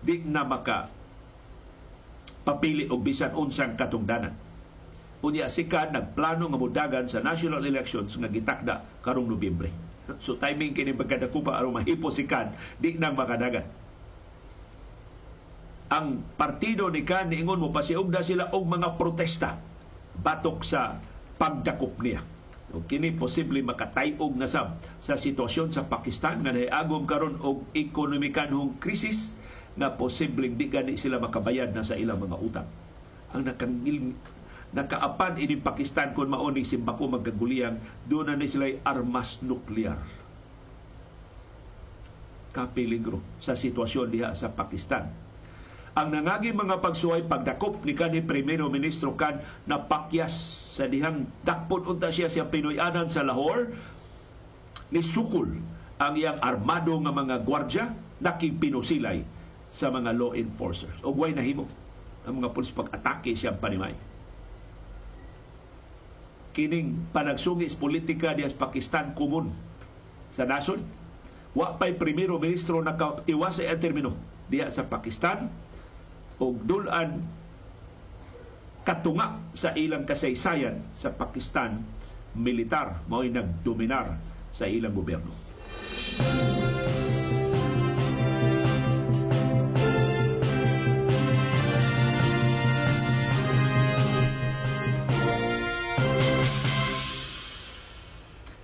Di na maka papili og bisan unsang katungdanan. Unya sikan nagplano nga mudagan sa national elections nga gitakda karong Nobyembre. So timing kini pagkadakupa aron mahipo sikan di na makadagan ang partido ni Kan niingon mo pasiugda sila og mga protesta batok sa pagdakop niya o kini posible makatayog na sab sa sitwasyon sa Pakistan nga nahiagom karon og ekonomikanhong krisis nga posibleng di gani sila makabayad na sa ilang mga utang. Ang nakangil nakaapan ini Pakistan kung mauni simbako magkaguliyang doon na ni sila armas nuklear. Kapiligro sa sitwasyon diha sa Pakistan ang nangagi mga pagsuway pagdakop ni kanhi Primero Ministro kan na pakyas sa dihang dakpot unta siya sa Pinoyanan sa Lahore ni sukul ang iyang armado nga mga gwardya nakigpinusilay sa mga law enforcers. O way nahimo ang mga pulis pag-atake siyang panimay. Kining panagsungis politika diya sa Pakistan kumun sa nason. Wa pa'y primero ministro nakatiwas sa termino diya sa Pakistan og dulan katunga sa ilang kasaysayan sa Pakistan militar mao'y nagdominar sa ilang gobyerno.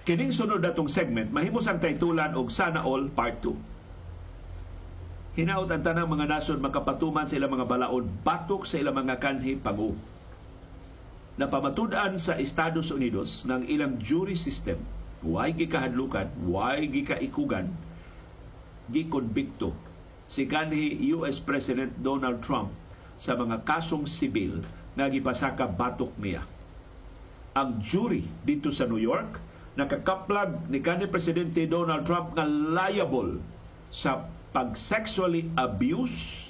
Kining sunod datong segment mahimos ang taytulan og Sana All Part 2 hinaut ang tanang mga nasod makapatuman sa ilang mga balaod batok sa ilang mga kanhi pangu. Napamatudan sa Estados Unidos ng ilang jury system, way gikahadlukan, way gikaikugan, gikonbikto si kanhi US President Donald Trump sa mga kasong sibil nga gipasaka batok niya. Ang jury dito sa New York nakakaplag ni kanhi Presidente Donald Trump nga liable sa pag-sexually abuse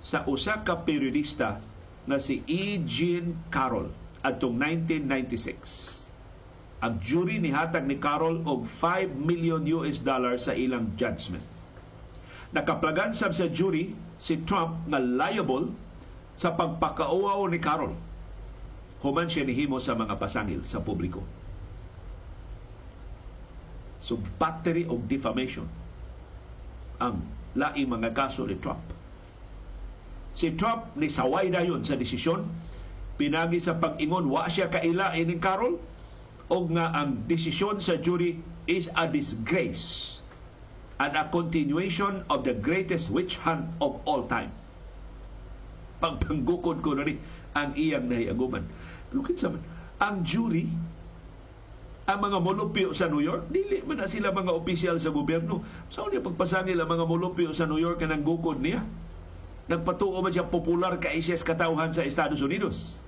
sa usa ka periodista nga si E. Jean Carroll atong 1996. Ang jury ni hatag ni Carroll og 5 million US dollars sa ilang judgment. Nakaplagan sab sa jury si Trump nga liable sa pagpakauaw ni Carroll. Human siya nihimo sa mga pasangil sa publiko. So battery of defamation ang laing mga kaso ni Trump. Si Trump ni saway dayon sa desisyon pinagi sa pag-ingon wa siya kaila ining Carol o nga ang desisyon sa jury is a disgrace and a continuation of the greatest witch hunt of all time. Pagpanggukod ko na ni ang iyang nahiaguman. Lukit sa ang jury ang mga molupyo sa New York, dili man na sila mga opisyal sa gobyerno. Sa so, niya pagpasangil ang mga molupyo sa New York na gukod niya? Nagpatuo man siya popular ka siya katauhan sa Estados Unidos.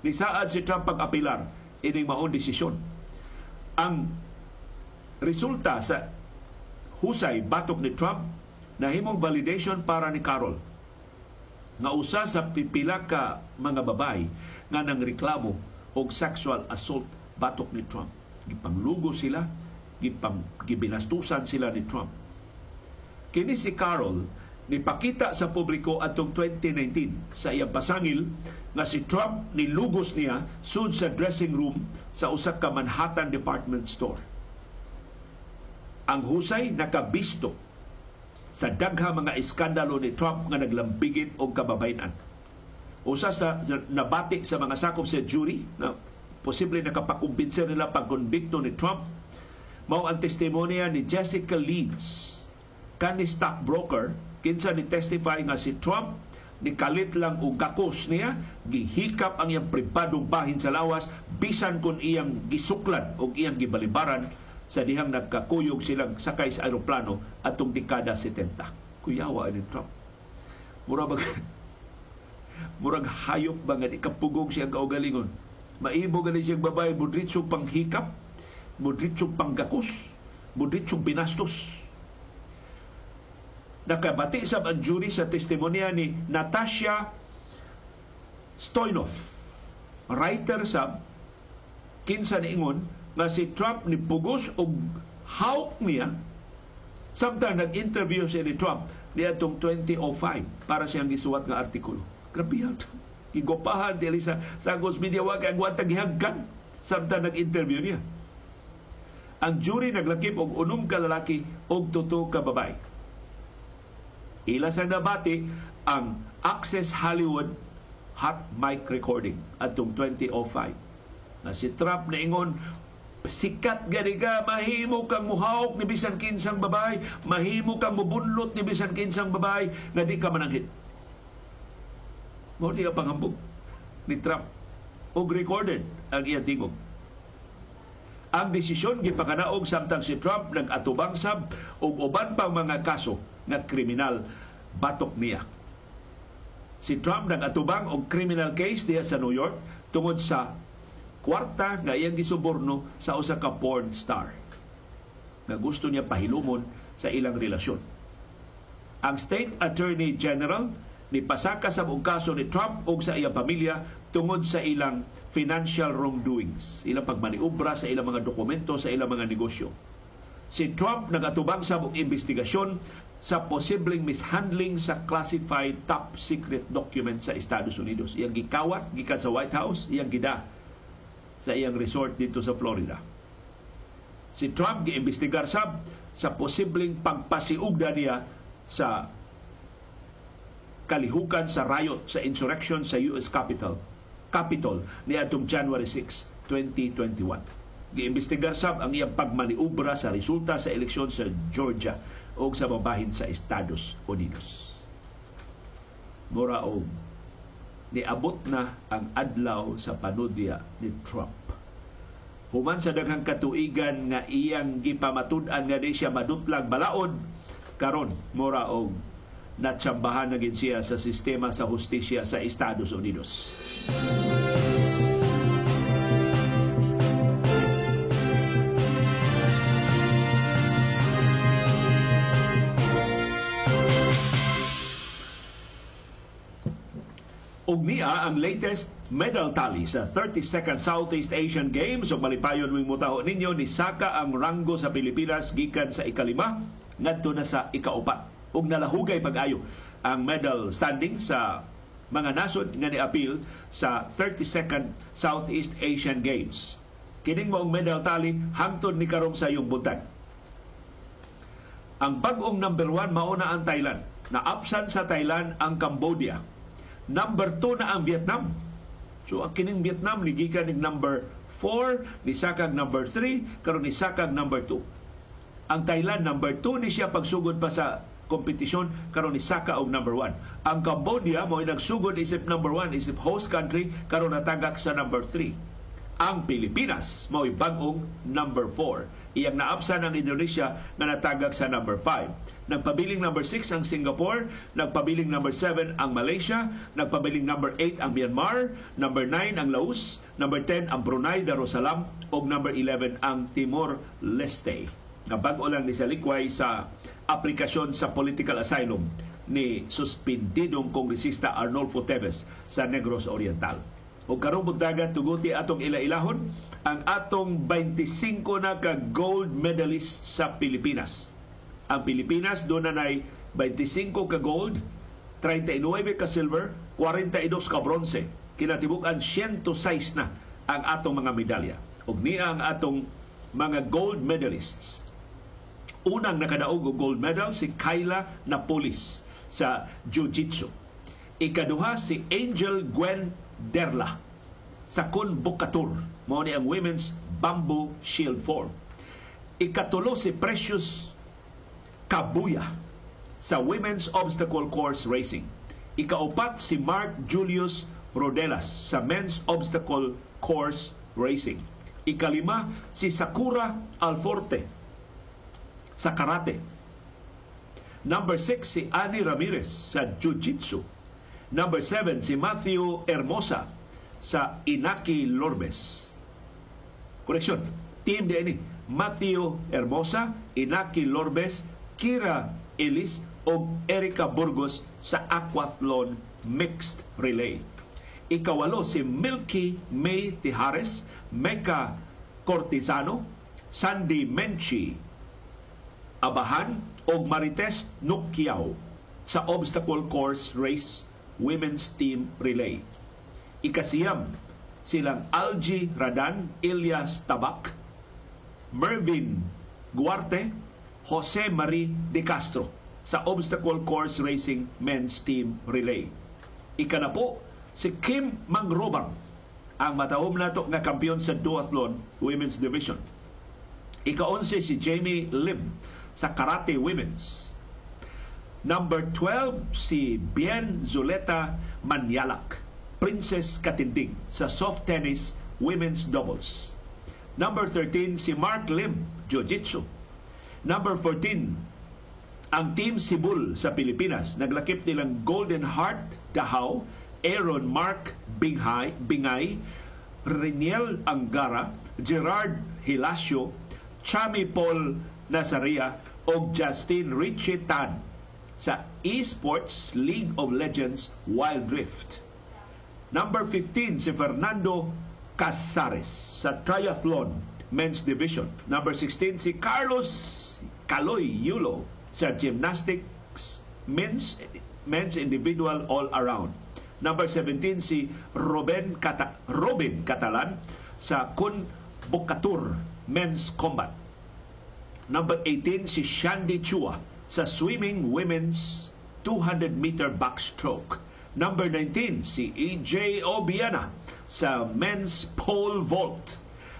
Ni saad si Trump pag-apilar ining maong desisyon. Ang resulta sa husay batok ni Trump na himong validation para ni Carol nga usa sa pipila ka mga babay nga nang reklamo og sexual assault batok ni Trump. Gipanglugo sila, gipang, gibinastusan sila ni Trump. Kini si Carol nipakita sa publiko atong 2019 sa iyang pasangil nga si Trump nilugos niya sud sa dressing room sa usa ka Manhattan department store. Ang husay nakabisto sa dagha mga iskandalo ni Trump nga naglambigit og kababayan. Usa sa nabati sa mga sakop sa jury na posible nakapakumbinser nila pagkonbikto ni Trump. Mao ang testimonya ni Jessica Leeds kani stockbroker kinsa ni testify nga si Trump ni kalit lang og gakos niya gihikap ang iyang pribadong bahin sa lawas bisan kun iyang gisuklan og iyang gibalibaran sa dihang nagkakuyog silang sakay sa aeroplano atong dekada 70 kuyawa ni Trump. Mura bag murag hayop ba nga ikapugog siya kaugalingon Maibo gani siyang babae, mudritsong panghikap, mudritsong panggakus, mudritsong binastos. Nakabati sa ang jury sa testimonya ni Natasha Stoynov, writer sa kinsa niingon nga si Trump ni pugos og hawk niya samtang nag-interview siya ni Trump niadtong 2005 para siyang gisuwat nga artikulo. Grabe yan. Gigopahan dili sa Sagos Media wa kay agwantag gihagkan samtang nag-interview niya. Ang jury naglakip og unom ka lalaki og tuto ka babae. Ila sa nabati ang Access Hollywood hot mic recording atong 2005 na si Trump na ingon sikat gani ka, mahimo kang muhawk ni bisan kinsang babae, mahimo kang mubunlot ni bisan kinsang babae, nga di ka mananghit. Mo di ka panghambog ni Trump. Og recorded ang iyang tingog. Ang desisyon gipakanaog samtang si Trump nag-atubang sab og uban pang mga kaso nga kriminal batok niya. Si Trump nag-atubang og criminal case diha sa New York tungod sa kwarta nga iyang gisuborno sa usa ka porn star nga gusto niya pahilumon sa ilang relasyon. Ang State Attorney General ni pasaka sa buong kaso ni Trump ug sa iyang pamilya tungod sa ilang financial wrongdoings, ilang pagmaniubra sa ilang mga dokumento sa ilang mga negosyo. Si Trump nagatubang sa buong investigasyon sa posibleng mishandling sa classified top secret document sa Estados Unidos. Iyang gikawat gikan sa White House, iyang gida sa iyang resort dito sa Florida. Si Trump giimbestigar sab sa posibleng pagpasiugda niya sa kalihukan sa riot sa insurrection sa US Capitol Capitol ni atong January 6, 2021. Giimbestigar sab ang iyang pagmaniubra sa resulta sa eleksyon sa Georgia o sa mabahin sa Estados Unidos. Mura og niabot na ang adlaw sa panudya ni Trump. Human sa daghang katuigan nga iyang gipamatud-an nga di siya madutlag balaod, karon mora og natsambahan na gid siya sa sistema sa hustisya sa Estados Unidos. ug niya ang latest medal tally sa 32nd Southeast Asian Games. Ug malipayon wing mutaho ninyo ni Saka ang ranggo sa Pilipinas gikan sa ikalima. Ngadto na sa ikaupat ug nalahugay pag-ayo ang medal standing sa mga nasod nga ni-appeal sa 32nd Southeast Asian Games. Kining moong medal tally hangtod ni karong sa yung buntag. Ang bagong number one mauna ang Thailand. Na absent sa Thailand ang Cambodia Number 2 na ang Vietnam. So ang kining Vietnam ni gikan ning number 4, ni sakag number 3, karon ni sakag number 2. Ang Thailand number 2 ni siya pagsugod pa sa kompetisyon karon ni Saka og number 1. Ang Cambodia mo nagsugod isip number 1 isip host country karon natagak sa number 3 ang Pilipinas mao'y bagong number 4. Iyang naapsan ang Indonesia na natagak sa number 5. Nagpabiling number 6 ang Singapore, nagpabiling number 7 ang Malaysia, nagpabiling number 8 ang Myanmar, number 9 ang Laos, number 10 ang Brunei Darussalam ug number 11 ang Timor Leste. Nga bago lang ni sa likway sa aplikasyon sa political asylum ni suspendidong kongresista Arnolfo Teves sa Negros Oriental o karong buntagan tuguti atong ila-ilahon ang atong 25 na ka gold medalist sa Pilipinas. Ang Pilipinas doon na 25 ka gold, 39 ka silver, 42 ka bronze. Kinatibukan 106 na ang atong mga medalya. Ug niya ang atong mga gold medalists. Unang nakadaog og gold medal si Kyla Napolis sa Jiu-Jitsu. Ikaduha si Angel Gwen Derla sa Bukatur mao ni ang women's bamboo shield form. Ikatulo si Precious Kabuya sa women's obstacle course racing. Ikaupat si Mark Julius Rodelas sa men's obstacle course racing. Ikalima si Sakura Alforte sa karate. Number 6 si Ani Ramirez sa jiu-jitsu. Number 7, si Matthew Hermosa sa Inaki Lorbes. Koreksyon, team din ni Matthew Hermosa, Inaki Lorbes, Kira Ellis o Erika Burgos sa aquathlon mixed relay. Ikawalo si Milky May Tijares, Mecca Cortizano, Sandy Menchi Abahan og Marites Nukiao sa obstacle course race women's team relay. Ikasiyam silang Algie Radan, Ilyas Tabak, Mervin Guarte, Jose Marie De Castro sa obstacle course racing men's team relay. Ika na si Kim Mangrobang ang matahom nato nga kampiyon sa duathlon women's division. Ika-11 si Jamie Lim sa karate women's. Number 12 si Bien Zuleta Manyalak, Princess Katindig sa soft tennis women's doubles. Number 13 si Mark Lim, Jiu-Jitsu. Number 14 ang Team Sibul sa Pilipinas. Naglakip nilang Golden Heart Dahaw, Aaron Mark Binghay, Bingay, Reniel Angara, Gerard Hilasio, Chami Paul Nazaria o Justin Richie Tan sa Esports League of Legends Wild Rift. Number 15 si Fernando Casares sa Triathlon Men's Division. Number 16 si Carlos Caloy Yulo sa Gymnastics Men's Men's Individual All Around. Number 17 si Robin Kata, Robin Catalan sa Kun Bukatur Men's Combat. Number 18 si Shandy Chua sa swimming women's 200 meter backstroke. Number 19 si EJ Obiana sa men's pole vault.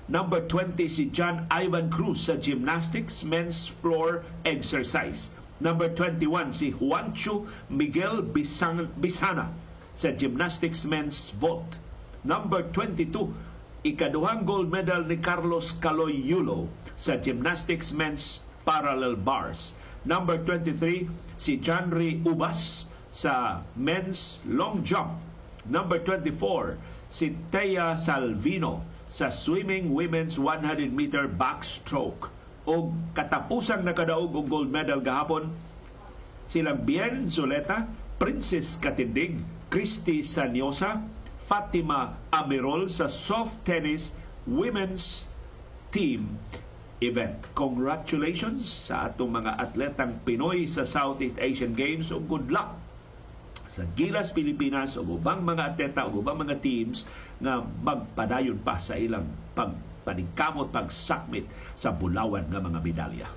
Number 20 si John Ivan Cruz sa gymnastics men's floor exercise. Number 21 si Juancho Miguel Bisana sa gymnastics men's vault. Number 22, ikaduhang gold medal ni Carlos Caloy Yulo sa gymnastics men's parallel bars. Number 23, si Janry Ubas sa men's long jump. Number 24, si Thea Salvino sa swimming women's 100 meter backstroke. O katapusang nakadaog og gold medal gahapon silang Bien Zuleta, Princess Katindig, Christy Sanyosa, Fatima Amirol sa soft tennis women's team event. Congratulations sa atong mga atletang Pinoy sa Southeast Asian Games o good luck sa Gilas Pilipinas o ubang mga atleta o ubang mga teams nga magpadayon pa sa ilang pagpaningkamot pagsakmit sa bulawan nga mga medalya.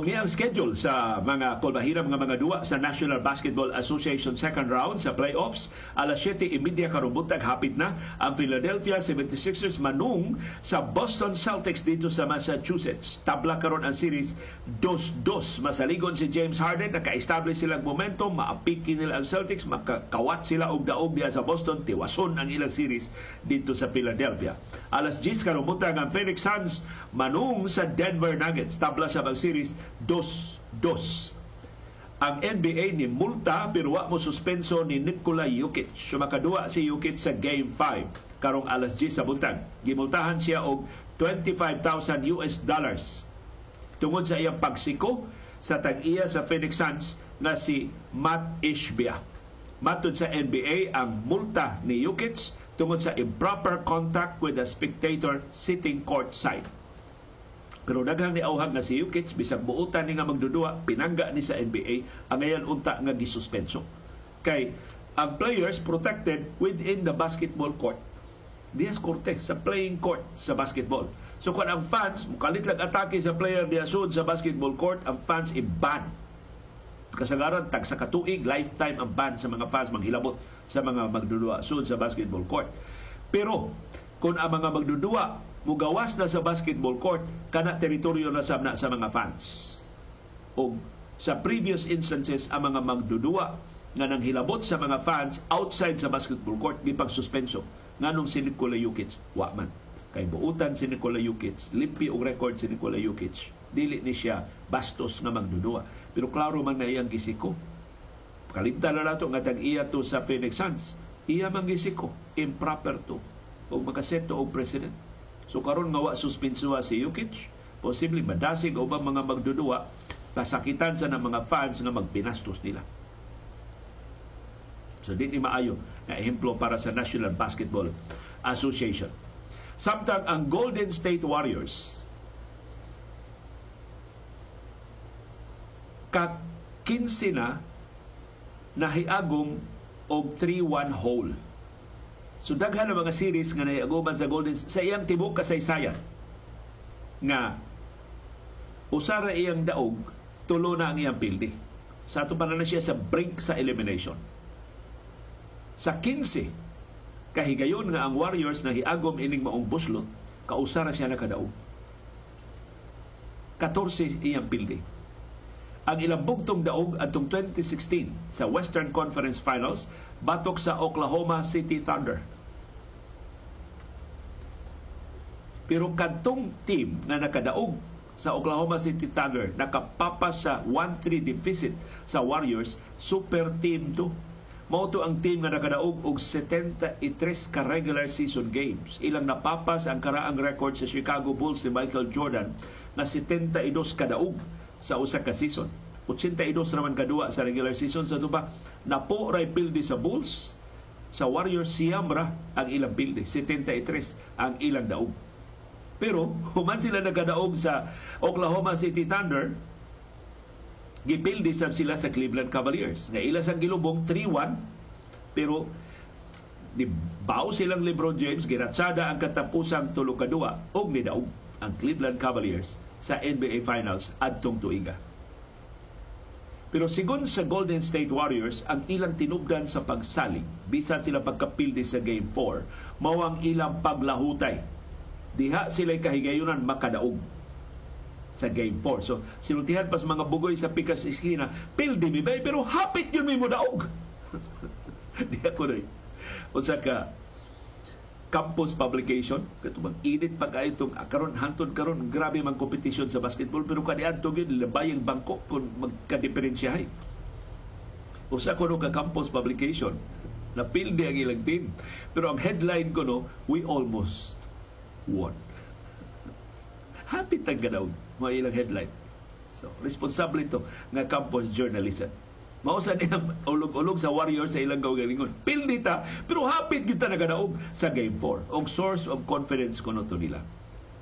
Og ang schedule sa mga kolbahira mga mga duwa sa National Basketball Association second round sa playoffs. Alas 7.30 karubuntag hapit na ang Philadelphia 76ers manung sa Boston Celtics dito sa Massachusetts. Tabla karon ang series 2-2. Masaligon si James Harden, naka-establish silang momentum, maapiki nila ang Celtics, makakawat sila og daog diya sa Boston, tiwason ang ilang series dito sa Philadelphia. Alas 10 karubuntag ang Phoenix Suns manung sa Denver Nuggets. Tabla sa mga series 2-2. Ang NBA ni multa pero wa mo suspenso ni Nikola Jokic. Sumakadua si Jokic sa Game 5 karong alas 10 sa buntag. Gimultahan siya og 25,000 US dollars tungod sa iyang pagsiko sa tag-iya sa Phoenix Suns nga si Matt Ishbia. Matod sa NBA, ang multa ni Jokic tungod sa improper contact with a spectator sitting courtside. Pero daghang ni auhag nga si Jokic bisag buutan ni nga magdudua pinangga ni sa NBA ang ngayon unta nga gisuspenso. Kay ang players protected within the basketball court. Dias korte sa playing court sa basketball. So kung ang fans mukalit lang atake sa player diya sud sa basketball court, ang fans i-ban. Kasagaran tag sa katuig lifetime ang ban sa mga fans manghilabot sa mga magdudua sud sa basketball court. Pero kung ang mga magdudua mugawas na sa basketball court kana teritoryo na sabna sa mga fans. O sa previous instances ang mga magdudua nga nang hilabot sa mga fans outside sa basketball court gipagsuspenso nganong si Nikola Jokic wa man. Kay buutan si Nikola Jokic limpi og record si Nikola Jokic. Dili ni siya bastos nga magdudua. Pero klaro man na iyang gisiko. Kalimtan na nato nga tag iya to sa Phoenix Suns. Iya man gisiko improper to. Og makaseto og president So karon nga wa suspensuha si Jokic, posible madasig o ba mga magdudua kasakitan sa mga fans nga magpinastos nila. So di ni maayo nga ehemplo para sa National Basketball Association. Samtang ang Golden State Warriors ka 15 na nahiagom og 3-1 hole. So daghan na mga series nga nahiagoman sa Golden sa iyang tibok kasaysayan nga usara iyang daog tulo na ang iyang pildi. Sa ato pa na siya sa brink sa elimination. Sa 15 kahigayon nga ang Warriors na hiagom ining maong buslo kausara siya nakadaog. 14 iyang pildi ang ilang bugtong daog atong 2016 sa Western Conference Finals batok sa Oklahoma City Thunder. Pero kadtong team na nakadaog sa Oklahoma City Thunder nakapapas sa 1-3 deficit sa Warriors, super team to. Mao to ang team nga nakadaog og 73 ka regular season games. Ilang napapas ang karaang record sa Chicago Bulls ni Michael Jordan na 72 kadaog sa usa ka season. 82 naman kadua sa regular season sa tuba. Napo ray pildi sa Bulls sa Warriors siyam ra ang ilang pildi, 73 ang ilang daog. Pero human sila nagkadaog sa Oklahoma City Thunder, gipildi sab sila sa Cleveland Cavaliers. Nga ila sang gilubong 3-1 pero ni bao silang LeBron James giratsada ang katapusang tulo kadua og ni daog ang Cleveland Cavaliers sa NBA Finals adtong tuiga. Pero sigon sa Golden State Warriors, ang ilang tinubdan sa pagsalig, bisan sila pagkapildi sa Game 4, mao ang ilang paglahutay. Diha sila kahigayunan makadaog sa Game 4. So, sinultihan pa sa mga bugoy sa pikas iskina, pildi mi bay, pero hapit yun mi mo daog. Diha ko rin. Usa ka campus publication. Katong init pa kay itong karon hantod karon. Grabe man competition sa basketball. Pero kaniadto gyud labayang bangko kung magka-diferensyahay usa ko ka campus publication na pilde ang ilang team. Pero ang headline ko no we almost won. Happy tag ganaw mo ilang headline. So responsable ito nga campus journalism Mausa niya ulog-ulog sa Warriors sa ilang kaugalingon. Pildi ta, pero hapit kita nagadaog sa Game 4. Og source of confidence kuno to nila.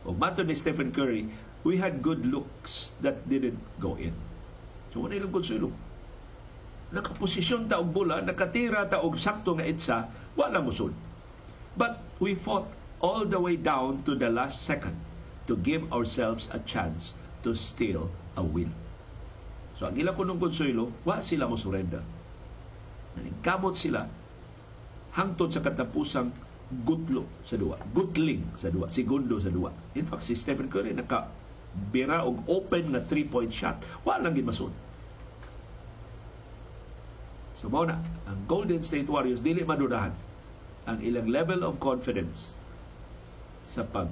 Og mato ni Stephen Curry, we had good looks that didn't go in. So, wala ilang konsulo. Nakaposisyon ta og bola, nakatira ta og sakto nga itsa, wala musod. But we fought all the way down to the last second to give ourselves a chance to steal a win. So ang ilang kunong konsuelo, wa sila mo surrender. Naningkamot sila hangtod sa katapusang gutlo sa duwa, gutling sa duwa, segundo sa duwa. In fact, si Stephen Curry naka bira og open na three-point shot. Wa lang gid. So mao na, ang Golden State Warriors dili madudahan ang ilang level of confidence sa pag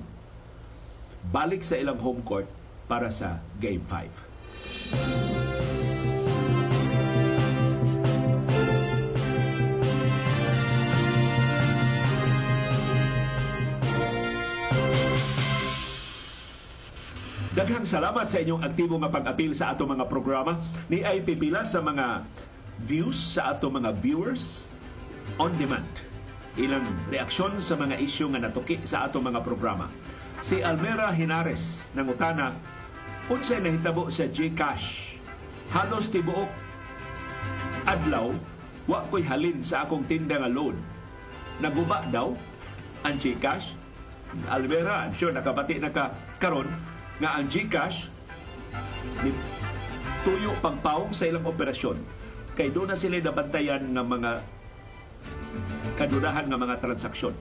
balik sa ilang home court para sa Game 5. Daghang salamat sa inyong aktibo nga pag-apil sa ato mga programa. Ni ay pipila sa mga views sa ato mga viewers on demand. Ilang reaksyon sa mga isyu nga natuki sa ato mga programa. Si Almera Hinares ng Utana, unsay nahitabo sa GCash. Halos tibuok adlaw, wa ko'y halin sa akong tinda nga loan. Naguba daw ang GCash. Almera, I'm sure nakabati na ka karon nga ang GCash ni tuyo pagpawong sa ilang operasyon kay doon na sila nabantayan ng mga kadudahan ng mga transaksyon.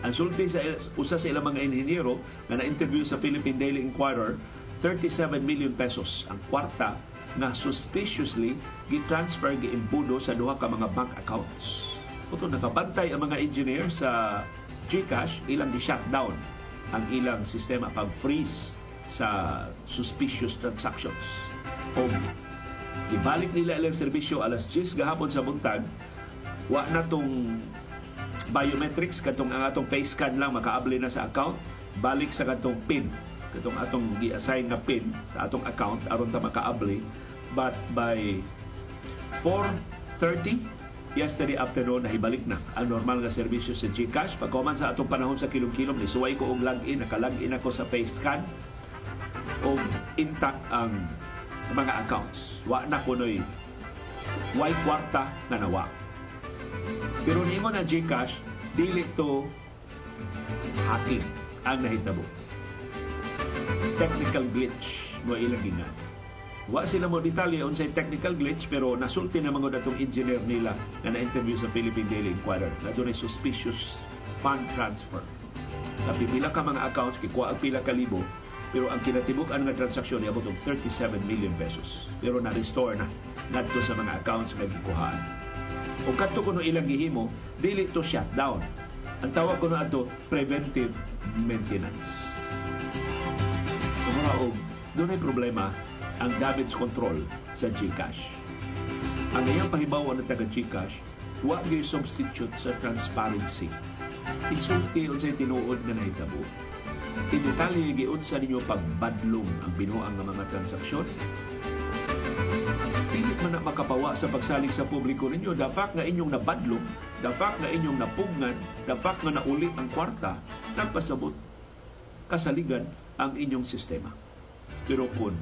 Ang sulti sa usa sa ilang mga inhinyero na na-interview sa Philippine Daily Inquirer, 37 million pesos ang kwarta na suspiciously gi-transfer giimbudo sa duha ka mga bank accounts. Puto nakabantay ang mga engineer sa GCash ilang gi-shutdown ang ilang sistema pag-freeze sa suspicious transactions. O ibalik nila ilang serbisyo alas 10 gahapon sa buntag, wa na tong biometrics katong ang atong face scan lang makaabli na sa account, balik sa katong PIN, katong atong gi-assign nga PIN sa atong account aron ta makaabli but by 4:30 yesterday afternoon nahibalik na ang normal nga serbisyo sa GCash. Pagkuman sa atong panahon sa kilom-kilom, nisuway ko og login, naka-login ako sa face scan o intact ang mga accounts. Wa na kunoy way kwarta na nawa. Pero niingon ang GCash, dili to hacking ang nahitabo. Technical glitch mo ilang gingan. Wa sila mo detalye unsay technical glitch pero nasulti na mga datong engineer nila na na-interview sa Philippine Daily Inquirer na doon suspicious fund transfer. Sa pipila ka mga accounts, kikuha ang pila ka libo, pero ang kinatibuk-an nga transaksyon ay abot 37 million pesos. Pero na-restore na ngadto sa mga accounts nga gikuhaan. O kadto kuno ilang gihimo, dili to shutdown. Ang tawag ko na ato preventive maintenance. Kumara og doon ay problema ang damage control sa GCash. Ang iyang pahibawa ng taga GCash, wa gyud substitute sa transparency. Isulti unsay tinuod nga nahitabo. Tinutalye giun sa ninyo pagbadlong ang binuang nga mga transaksyon. Dili man na makapawa sa pagsalig sa publiko ninyo, dapat nga inyong nabadlong, dapat nga inyong napugnan, dapat nga nauli ang kwarta, nagpasabot kasaligan ang inyong sistema. Pero kung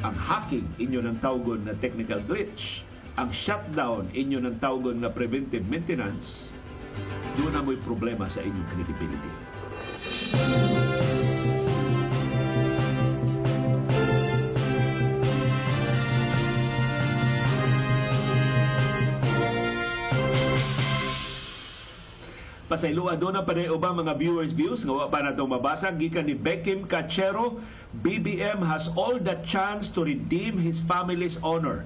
ang hacking inyo ng tawgon na technical glitch, ang shutdown inyo ng tawgon na preventive maintenance, doon na mo'y problema sa inyong credibility. Pasayloa doon na pa ubang mga viewers views? Nga pa nato mabasa gikan ni Beckham Cachero BBM has all the chance to redeem his family's honor.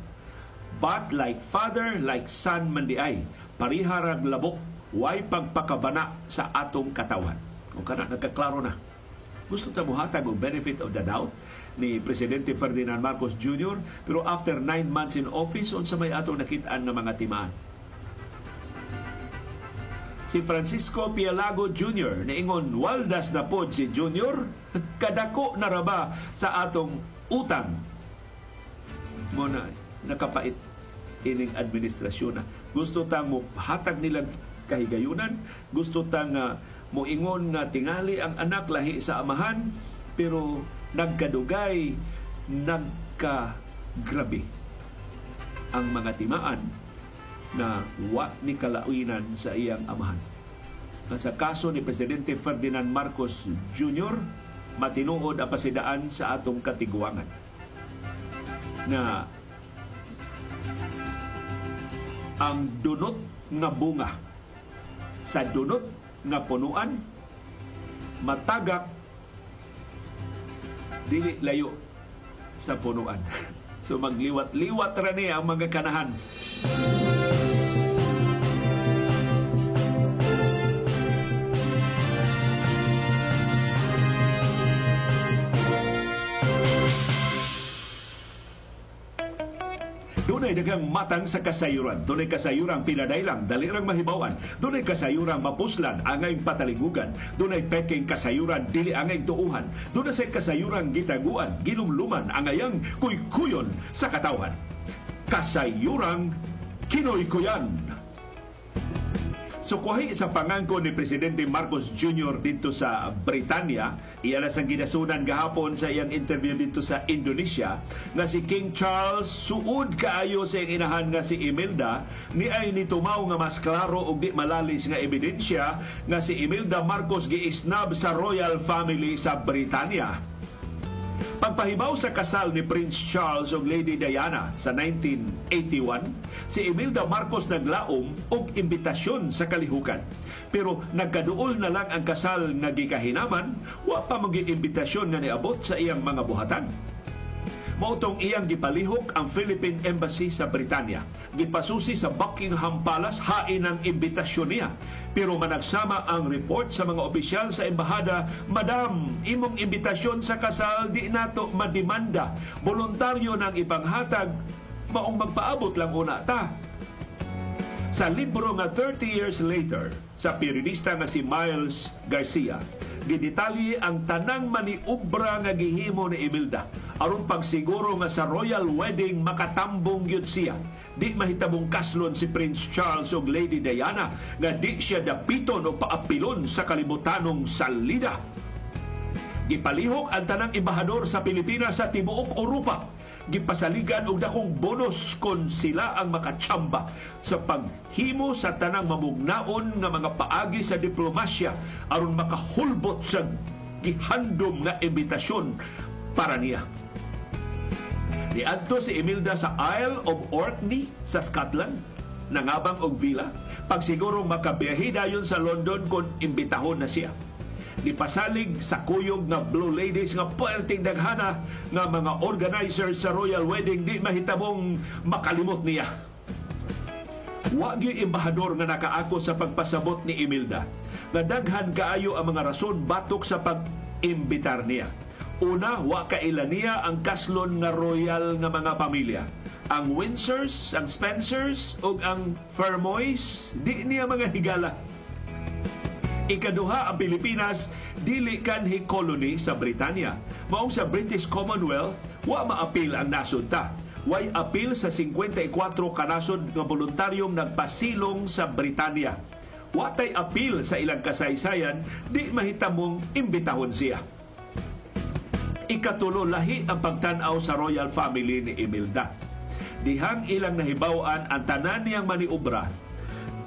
But like father like son man di ay pariharag labok way pagpakabana sa atong katawan? Kung kana nagkaklaro na. Gusto ta muhatag og benefit of the doubt ni Presidente Ferdinand Marcos Jr. pero after nine months in office unsa may atong nakitaan nga mga timaan si Francisco Pialago Jr. Niingon, waldas na pod si Jr. Kadako na raba sa atong utang. Muna, nakapait ining administrasyon na. Gusto tang mo hatag nilang kahigayunan, gusto tang uh, mo ingon nga tingali ang anak lahi sa amahan, pero nagkadugay, nagkagrabe ang mga timaan na wa ni kalauinan sa iyang amahan. Na sa kaso ni Presidente Ferdinand Marcos Jr., matinuod ang pasidaan sa atong katigwangan. Na ang dunot nga bunga sa dunot nga punuan matagak dili layo sa punuan. So magliwat-liwat ra ni ang mga kanahan. Dunay daghang matang sa kasayuran. Dunay kasayuran pinadailang, dalirang mahibawan. Dunay kasayuran mapuslan, angay pataligugan. Dunay peking kasayuran, dili angay tuuhan. Dunay sa kasayuran gitaguan, ginumluman, angayang kuykuyon sa katawhan. Kasayuran kinoy-kuyan. Sukuhi sa pangangko ni Presidente Marcos Jr. dito sa Britanya, iyan ang ginasunan gahapon sa iyang interview dito sa Indonesia, nga si King Charles suud kaayo sa iyang inahan nga si Imelda, ni ay nitumaw nga mas klaro og di malalis nga ebidensya nga si Imelda Marcos giisnab sa royal family sa Britanya. Pagpahibaw sa kasal ni Prince Charles ug Lady Diana sa 1981, si Imelda Marcos naglaom og imbitasyon sa kalihukan. Pero nagkaduol na lang ang kasal nga gikahinaman, wa pa magi imbitasyon nga niabot sa iyang mga buhatan. Mautong iyang gipalihok ang Philippine Embassy sa Britanya. Gipasusi sa Buckingham Palace hain ang imbitasyon niya. Pero managsama ang report sa mga opisyal sa embahada, Madam, imong imbitasyon sa kasal di nato madimanda. Voluntaryo nang ipanghatag, maong magpaabot lang una ta Sa libro nga 30 Years Later sa periodista nga si Miles Garcia, gidetalye ang tanang maniubra nga gihimo ni Imelda aron pagsiguro nga sa royal wedding makatambong gyud siya. Di mahitabong kaslon si Prince Charles ug Lady Diana nga di siya dapiton o paapilon sa kalibutanong salida. Gipalihok ang tanang embahador sa Pilipinas sa tibuok Europa gipasaligan og dakong bonus kon sila ang makatsamba sa paghimo sa tanang mamugnaon nga mga paagi sa diplomasya aron makahulbot sa gihandom nga imbitasyon para niya. Niadto si Imelda sa Isle of Orkney sa Scotland nangabang og villa pagsiguro makabiyahe dayon sa London kon imbitahon na siya gipasalig sa kuyog nga Blue Ladies nga puerting daghana nga mga organizers sa royal wedding di mahitabong makalimot niya. Wa gyud embahador nga nakaako sa pagpasabot ni Imelda nga daghan kaayo ang mga rason batok sa pag-imbitar niya. Una, wa kaila niya ang kaslon nga royal nga mga pamilya. Ang Windsors, ang Spencers, ug ang Fermoys, di niya mga higala Ikaduha ang Pilipinas dili kanhi colony sa Britanya. Maong sa British Commonwealth, wa maapil ang nasod ta. Way apil sa 54 kanasod nga voluntaryong nagpasilong sa Britanya. Watay apil sa ilang kasaysayan, di mahitamong imbitahon siya. Ikatulo lahi ang pagtanaw sa royal family ni Imelda. Dihang ilang nahibawan ang tanan niyang maniubra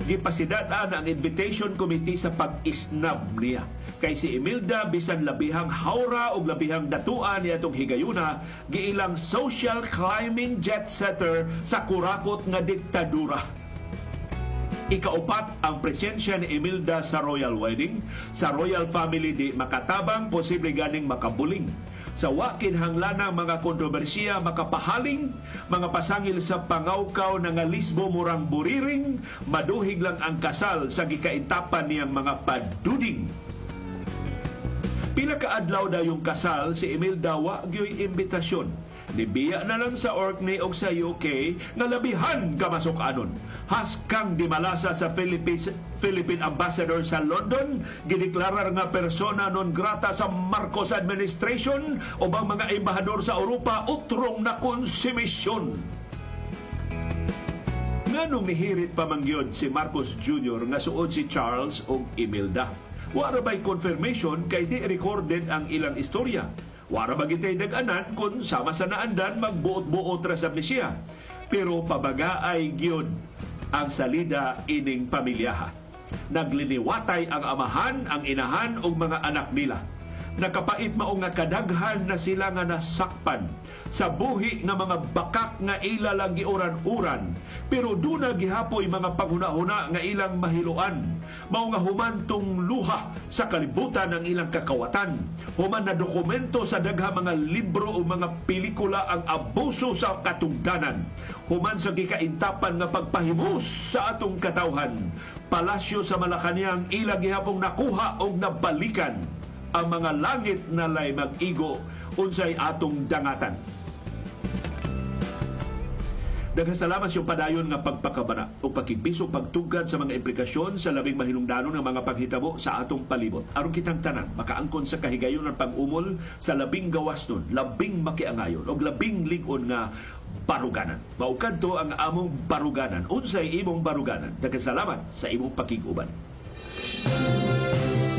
gipasidaan ang invitation committee sa pag-isnab niya. Kay si Imelda bisan labihang haura o labihang datuan niya itong higayuna, giilang social climbing jet setter sa kurakot nga diktadura. Ikaupat ang presensya ni Imelda sa royal wedding. Sa royal family di makatabang, posible ganing makabuling sa wakin hanglanang mga kontrobersiya makapahaling, mga pasangil sa pangawkaw ng lisbo murang buriring, maduhig lang ang kasal sa gikaintapan niyang mga paduding. Pila ka adlaw da yung kasal si Emil Dawa gyoy imbitasyon Nibiya na lang sa Orkney o sa UK nga labihan kamasok anon. Haskang dimalasa sa Philippines, Philippine Ambassador sa London, gideklarar nga persona non grata sa Marcos administration o bang mga embahador sa Europa utrong na konsumisyon. Nganong nihirit pa mangyod si Marcos Jr. nga suod si Charles o Imelda. Wara ba'y confirmation kay di recorded ang ilang istorya Wara magitay nag-anan kung sama sa naandan magbuot-buot ra sa siya. Pero pabagaay gyud ang salida ining pamilyaha. Nagliniwatay ang amahan, ang inahan ug mga anak nila nakapait mao nga kadaghan na sila nga nasakpan. Sa buhi nga mga bakak nga ila giuran-uran. Pero duna gihapoy mga paghuna-huna nga ilang mahiluan. Mao nga humantong luha sa kalibutan ng ilang kakawatan. Human na dokumento sa dagha mga libro o mga pelikula ang abuso sa katungdanan. Human sa gikaintapan nga pagpahimus sa atong katawhan. Palasyo sa Malacañang ila gihapong nakuha og nabalikan ang mga langit na lay mag-igo unsay atong dangatan. Nagasalamat yung padayon nga pagpakabana o pagkipiso pagtugad sa mga implikasyon sa labing mahinungdanon ng mga paghitabo sa atong palibot. Aron kitang tanan, makaangkon sa kahigayon ng pag-umol sa labing gawas nun, labing makiangayon o labing ligon nga baruganan. Maukad to ang among baruganan. Unsay imong baruganan. Nagasalamat sa imong pakiguban. Música